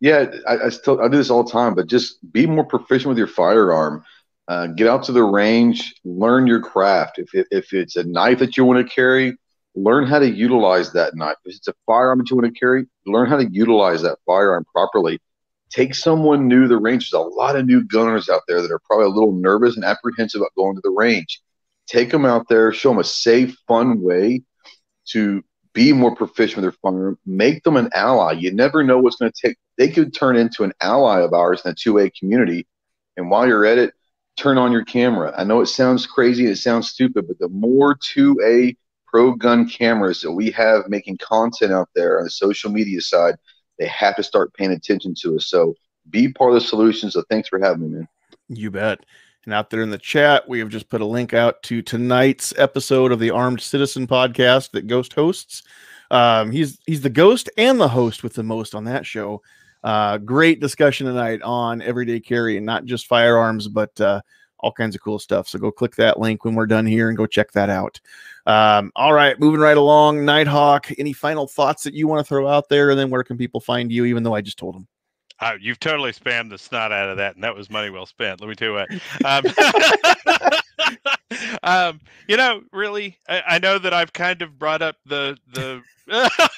Yeah, I, I still I do this all the time, but just be more proficient with your firearm. Uh, get out to the range, learn your craft. If it, if it's a knife that you want to carry, learn how to utilize that knife. If it's a firearm that you want to carry, learn how to utilize that firearm properly. Take someone new to the range. There's a lot of new gunners out there that are probably a little nervous and apprehensive about going to the range. Take them out there, show them a safe, fun way to be more proficient with their firearm. Make them an ally. You never know what's going to take. They could turn into an ally of ours in the 2A community. And while you're at it, turn on your camera. I know it sounds crazy, and it sounds stupid, but the more 2A pro gun cameras that we have making content out there on the social media side, they have to start paying attention to us. So be part of the solution. So thanks for having me, man. You bet. And out there in the chat, we have just put a link out to tonight's episode of the Armed Citizen podcast that Ghost hosts. Um, he's he's the ghost and the host with the most on that show. Uh, great discussion tonight on everyday carry and not just firearms, but uh, all kinds of cool stuff. So go click that link when we're done here and go check that out. Um, all right, moving right along. Nighthawk, any final thoughts that you want to throw out there? And then where can people find you, even though I just told them? Uh, you've totally spammed the snot out of that, and that was money well spent. Let me tell you what. Um, um, you know, really, I, I, know that I've kind of brought up the the.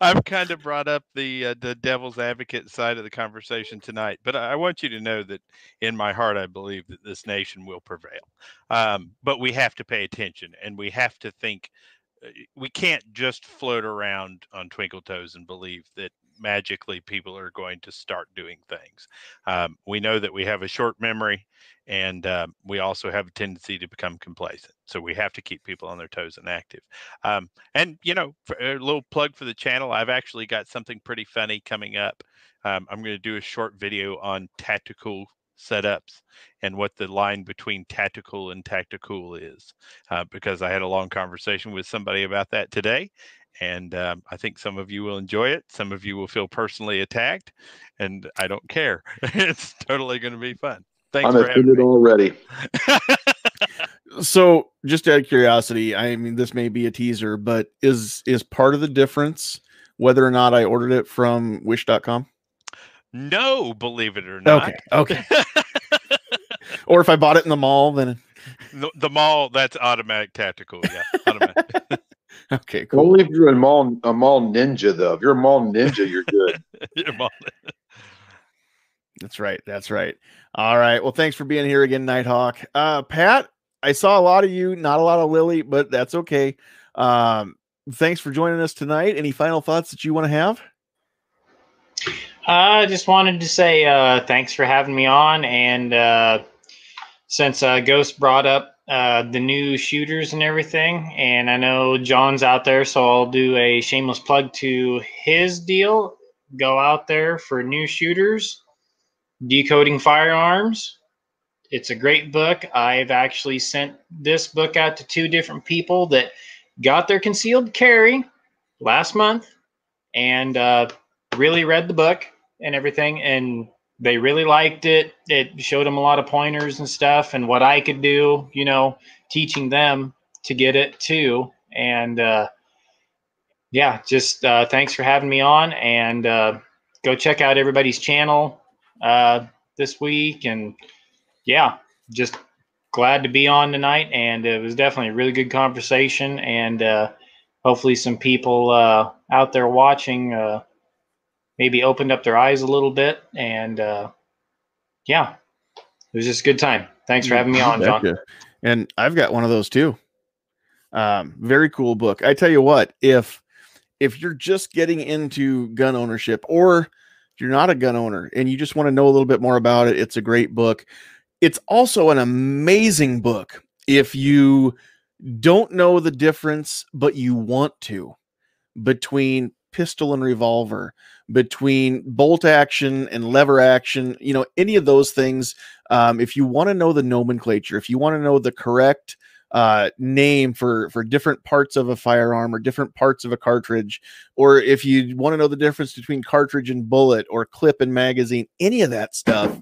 I've kind of brought up the uh, the devil's advocate side of the conversation tonight, but I want you to know that in my heart, I believe that this nation will prevail. Um, but we have to pay attention, and we have to think uh, we can't just float around on twinkle toes and believe that magically people are going to start doing things. Um, we know that we have a short memory and um, we also have a tendency to become complacent. So we have to keep people on their toes and active. Um, and, you know, a little plug for the channel, I've actually got something pretty funny coming up. Um, I'm going to do a short video on tactical setups and what the line between tactical and tacticool is uh, because i had a long conversation with somebody about that today and um, I think some of you will enjoy it. Some of you will feel personally attacked, and I don't care. it's totally going to be fun. Thanks I'm offended already. so, just out of curiosity, I mean, this may be a teaser, but is is part of the difference whether or not I ordered it from Wish.com? No, believe it or not. Okay. Okay. or if I bought it in the mall, then the, the mall that's automatic tactical. Yeah, automatic. Okay, cool. Only if you're a mall a mall ninja though. If you're a mall ninja, you're good. you're mall That's right. That's right. All right. Well, thanks for being here again, Nighthawk. Uh, Pat, I saw a lot of you, not a lot of Lily, but that's okay. Um, thanks for joining us tonight. Any final thoughts that you want to have? I just wanted to say uh, thanks for having me on. And uh, since uh, Ghost brought up uh, the new shooters and everything. And I know John's out there, so I'll do a shameless plug to his deal. Go out there for new shooters, decoding firearms. It's a great book. I've actually sent this book out to two different people that got their concealed carry last month and uh, really read the book and everything. And they really liked it. It showed them a lot of pointers and stuff and what I could do, you know, teaching them to get it too. And uh, yeah, just uh, thanks for having me on and uh, go check out everybody's channel uh, this week. And yeah, just glad to be on tonight. And it was definitely a really good conversation. And uh, hopefully, some people uh, out there watching maybe opened up their eyes a little bit. And uh, yeah, it was just a good time. Thanks for having me on, John. And I've got one of those too. Um, very cool book. I tell you what, if if you're just getting into gun ownership or you're not a gun owner and you just want to know a little bit more about it, it's a great book. It's also an amazing book if you don't know the difference, but you want to between pistol and revolver, between bolt action and lever action, you know, any of those things. Um, if you want to know the nomenclature, if you want to know the correct uh, name for for different parts of a firearm or different parts of a cartridge, or if you want to know the difference between cartridge and bullet or clip and magazine, any of that stuff,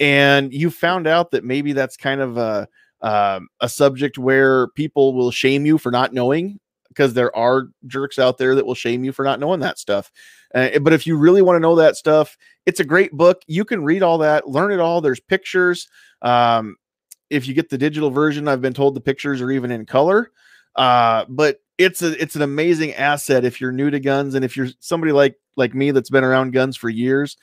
and you found out that maybe that's kind of a um, a subject where people will shame you for not knowing because there are jerks out there that will shame you for not knowing that stuff. Uh, but if you really want to know that stuff, it's a great book. You can read all that, learn it all. There's pictures. Um, if you get the digital version, I've been told the pictures are even in color. Uh, but it's a it's an amazing asset if you're new to guns and if you're somebody like like me that's been around guns for years.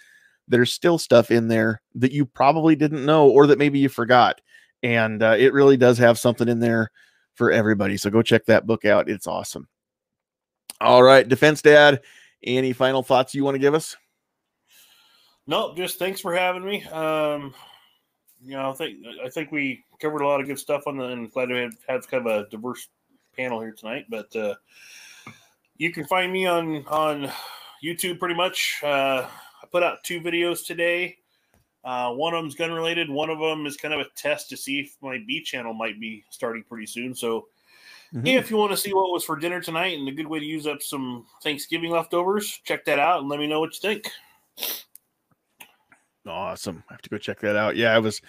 There's still stuff in there that you probably didn't know or that maybe you forgot, and uh, it really does have something in there for everybody. So go check that book out. It's awesome. All right, Defense Dad, any final thoughts you want to give us? No, just thanks for having me. Um, you know, I think I think we covered a lot of good stuff on the, and glad to have, have kind of a diverse panel here tonight. But uh, you can find me on on YouTube pretty much. Uh, I put out two videos today. Uh, one of them's gun related. One of them is kind of a test to see if my B channel might be starting pretty soon. So, mm-hmm. if you want to see what was for dinner tonight and a good way to use up some Thanksgiving leftovers, check that out and let me know what you think. Awesome. I have to go check that out. Yeah, I was,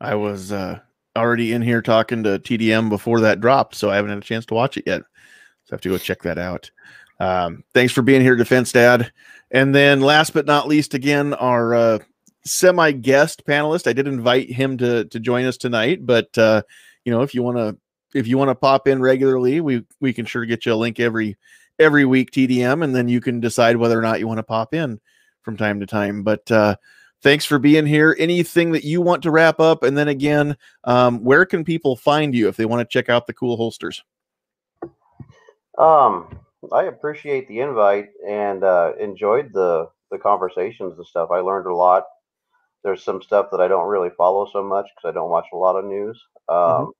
I was uh, already in here talking to TDM before that dropped, so I haven't had a chance to watch it yet. So I have to go check that out. Um, thanks for being here, Defense Dad. And then, last but not least, again, our uh, semi guest panelist. I did invite him to to join us tonight, but uh, you know, if you want to if you want to pop in regularly, we we can sure get you a link every every week TDM, and then you can decide whether or not you want to pop in from time to time. But uh, thanks for being here. Anything that you want to wrap up, and then again, um, where can people find you if they want to check out the cool holsters? Um, I appreciate the invite and uh, enjoyed the the conversations and stuff. I learned a lot there's some stuff that I don't really follow so much because I don't watch a lot of news. Um, mm-hmm.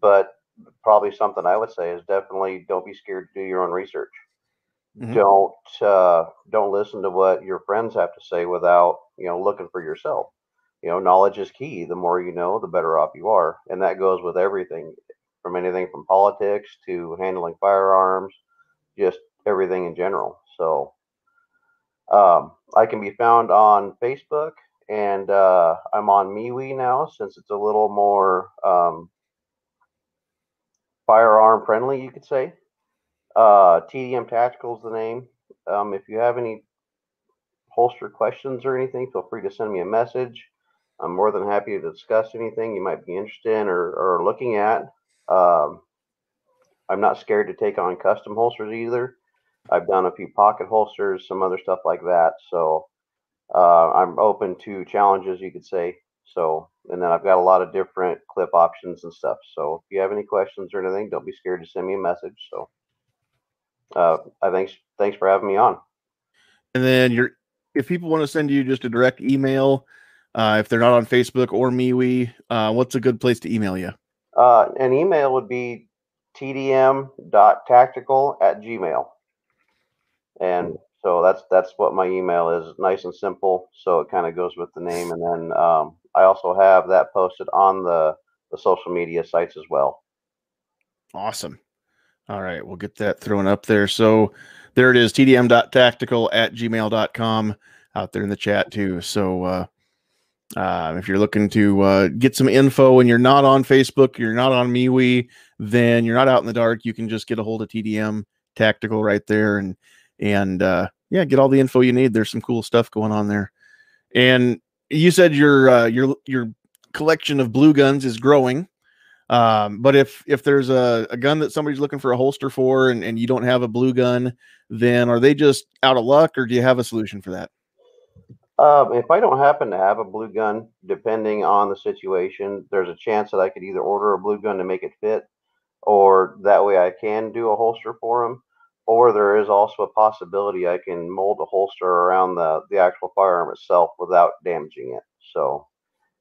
But probably something I would say is definitely don't be scared to do your own research. Mm-hmm. Don't uh, don't listen to what your friends have to say without you know looking for yourself. You know, knowledge is key. The more you know, the better off you are, and that goes with everything, from anything from politics to handling firearms, just everything in general. So, um, I can be found on Facebook and uh, I'm on MeWe now since it's a little more um, firearm friendly, you could say. Uh, TDM Tactical is the name. Um, if you have any holster questions or anything, feel free to send me a message. I'm more than happy to discuss anything you might be interested in or, or looking at. Um, I'm not scared to take on custom holsters either. I've done a few pocket holsters, some other stuff like that. So uh, I'm open to challenges, you could say. So, and then I've got a lot of different clip options and stuff. So, if you have any questions or anything, don't be scared to send me a message. So, uh, I thanks thanks for having me on. And then you're if people want to send you just a direct email, uh, if they're not on Facebook or MeWe, uh, what's a good place to email you? Uh, an email would be tdm.tactical at gmail. And so that's that's what my email is, nice and simple. So it kind of goes with the name, and then um, I also have that posted on the the social media sites as well. Awesome. All right, we'll get that thrown up there. So there it is, tdm.tactical at gmail.com out there in the chat too. So uh, uh, if you're looking to uh, get some info and you're not on Facebook, you're not on MeWe, then you're not out in the dark. You can just get a hold of TDM Tactical right there and and uh, yeah, get all the info you need. There's some cool stuff going on there. And you said your uh, your your collection of blue guns is growing. Um, but if if there's a, a gun that somebody's looking for a holster for and, and you don't have a blue gun, then are they just out of luck or do you have a solution for that? Um, if I don't happen to have a blue gun, depending on the situation, there's a chance that I could either order a blue gun to make it fit, or that way I can do a holster for them or there is also a possibility I can mold a holster around the, the actual firearm itself without damaging it. So,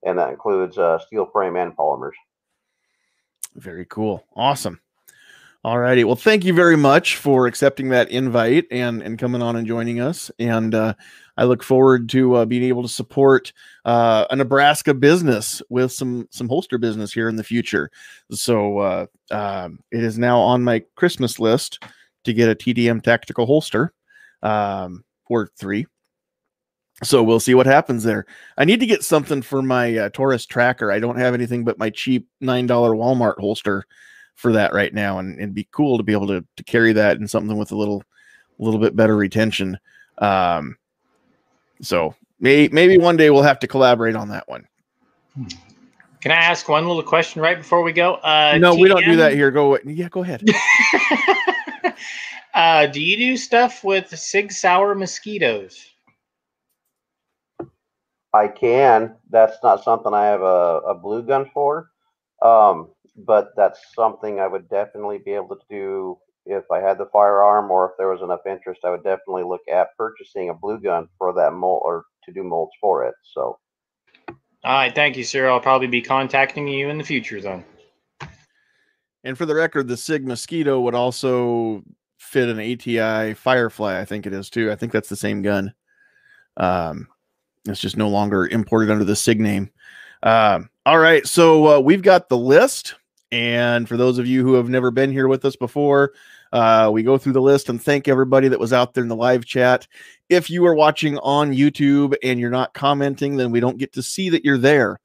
and that includes uh, steel frame and polymers. Very cool. Awesome. All righty. Well, thank you very much for accepting that invite and and coming on and joining us. And uh, I look forward to uh, being able to support uh, a Nebraska business with some some holster business here in the future. So uh, um, it is now on my Christmas list to get a TDM tactical holster um, or three. So we'll see what happens there. I need to get something for my uh, Taurus tracker. I don't have anything but my cheap $9 Walmart holster for that right now, and it'd be cool to be able to to carry that in something with a little a little bit better retention. Um, so may, maybe one day we'll have to collaborate on that one. Can I ask one little question right before we go? Uh, no, we don't do that here. Go yeah, go ahead. uh, do you do stuff with Sig Sauer mosquitoes? I can. That's not something I have a, a blue gun for. Um, but that's something I would definitely be able to do if I had the firearm or if there was enough interest. I would definitely look at purchasing a blue gun for that mold or to do molds for it. So, all right, thank you, sir. I'll probably be contacting you in the future then. And for the record, the Sig Mosquito would also fit an ATI Firefly. I think it is too. I think that's the same gun. Um, it's just no longer imported under the SIG name. Um, all right, so uh, we've got the list. And for those of you who have never been here with us before, uh, we go through the list and thank everybody that was out there in the live chat. If you are watching on YouTube and you're not commenting, then we don't get to see that you're there.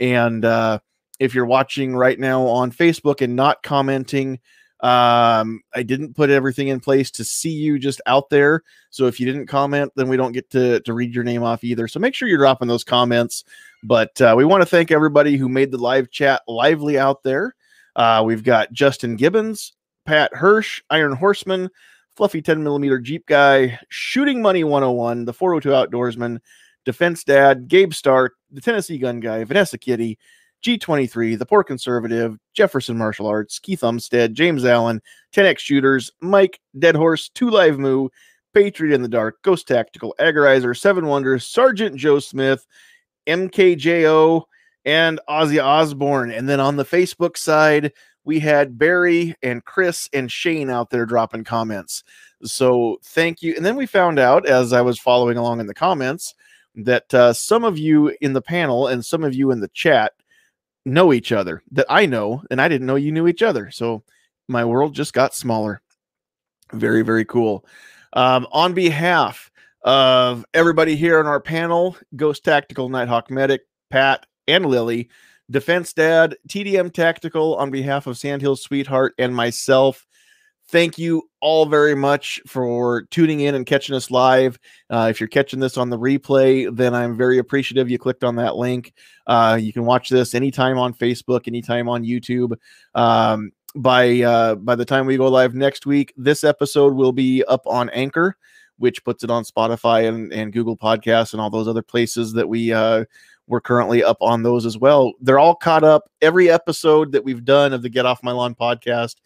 And uh, if you're watching right now on Facebook and not commenting, um, I didn't put everything in place to see you just out there. So if you didn't comment, then we don't get to, to read your name off either. So make sure you're dropping those comments. But uh, we want to thank everybody who made the live chat lively out there. Uh, we've got Justin Gibbons, Pat Hirsch, Iron Horseman, Fluffy 10 millimeter Jeep Guy, Shooting Money 101, the 402 Outdoorsman, Defense Dad, Gabe Stark, the Tennessee Gun Guy, Vanessa Kitty, G23, The Poor Conservative, Jefferson Martial Arts, Keith Umstead, James Allen, 10X Shooters, Mike, Dead Horse, Two Live Moo, Patriot in the Dark, Ghost Tactical, Agorizer, Seven Wonders, Sergeant Joe Smith, MKJO, and Ozzy Osbourne. And then on the Facebook side, we had Barry and Chris and Shane out there dropping comments. So thank you. And then we found out as I was following along in the comments that uh, some of you in the panel and some of you in the chat know each other that I know, and I didn't know you knew each other. So my world just got smaller. Very, very cool. Um, on behalf of everybody here on our panel, Ghost Tactical, Nighthawk Medic, Pat, and Lily, Defense Dad, TDM Tactical, on behalf of Sandhill Sweetheart and myself, thank you all very much for tuning in and catching us live. Uh, if you're catching this on the replay, then I'm very appreciative you clicked on that link. Uh, you can watch this anytime on Facebook, anytime on YouTube. Um, by uh, by the time we go live next week, this episode will be up on Anchor which puts it on Spotify and, and Google Podcasts and all those other places that we uh, we're currently up on those as well. They're all caught up. Every episode that we've done of the Get Off My Lawn podcast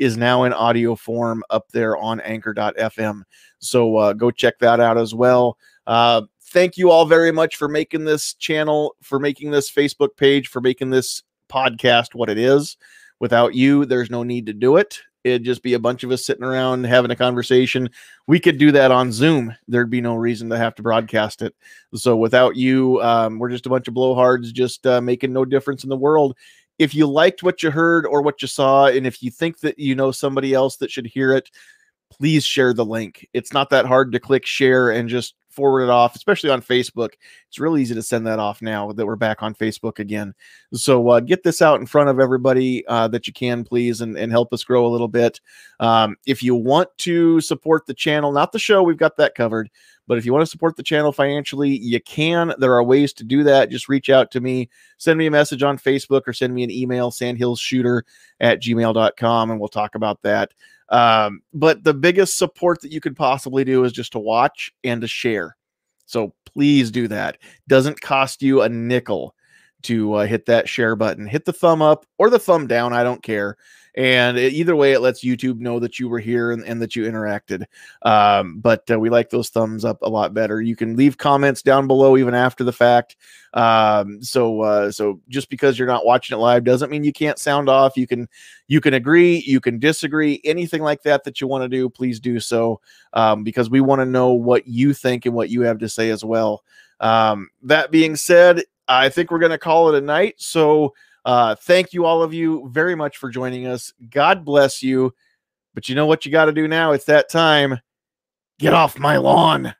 is now in audio form up there on anchor.fm. So uh, go check that out as well. Uh, thank you all very much for making this channel, for making this Facebook page, for making this podcast what it is. Without you, there's no need to do it it'd just be a bunch of us sitting around having a conversation. We could do that on Zoom. There'd be no reason to have to broadcast it. So without you, um, we're just a bunch of blowhards just uh, making no difference in the world. If you liked what you heard or what you saw, and if you think that you know somebody else that should hear it, please share the link. It's not that hard to click share and just forward it off, especially on Facebook. It's really easy to send that off now that we're back on Facebook again. So uh, get this out in front of everybody uh, that you can, please, and, and help us grow a little bit. Um, if you want to support the channel, not the show, we've got that covered. But if you want to support the channel financially, you can. There are ways to do that. Just reach out to me, send me a message on Facebook, or send me an email, sandhillsshooter at gmail.com, and we'll talk about that. Um, but the biggest support that you could possibly do is just to watch and to share. So please do that. Doesn't cost you a nickel to uh, hit that share button. Hit the thumb up or the thumb down. I don't care. And it, either way, it lets YouTube know that you were here and, and that you interacted. Um, but uh, we like those thumbs up a lot better. You can leave comments down below even after the fact. Um, so uh, so just because you're not watching it live doesn't mean you can't sound off. You can you can agree, you can disagree, anything like that that you want to do. Please do so um, because we want to know what you think and what you have to say as well. Um, that being said, I think we're going to call it a night. So uh, thank you, all of you, very much for joining us. God bless you. But you know what you got to do now? It's that time. Get off my lawn.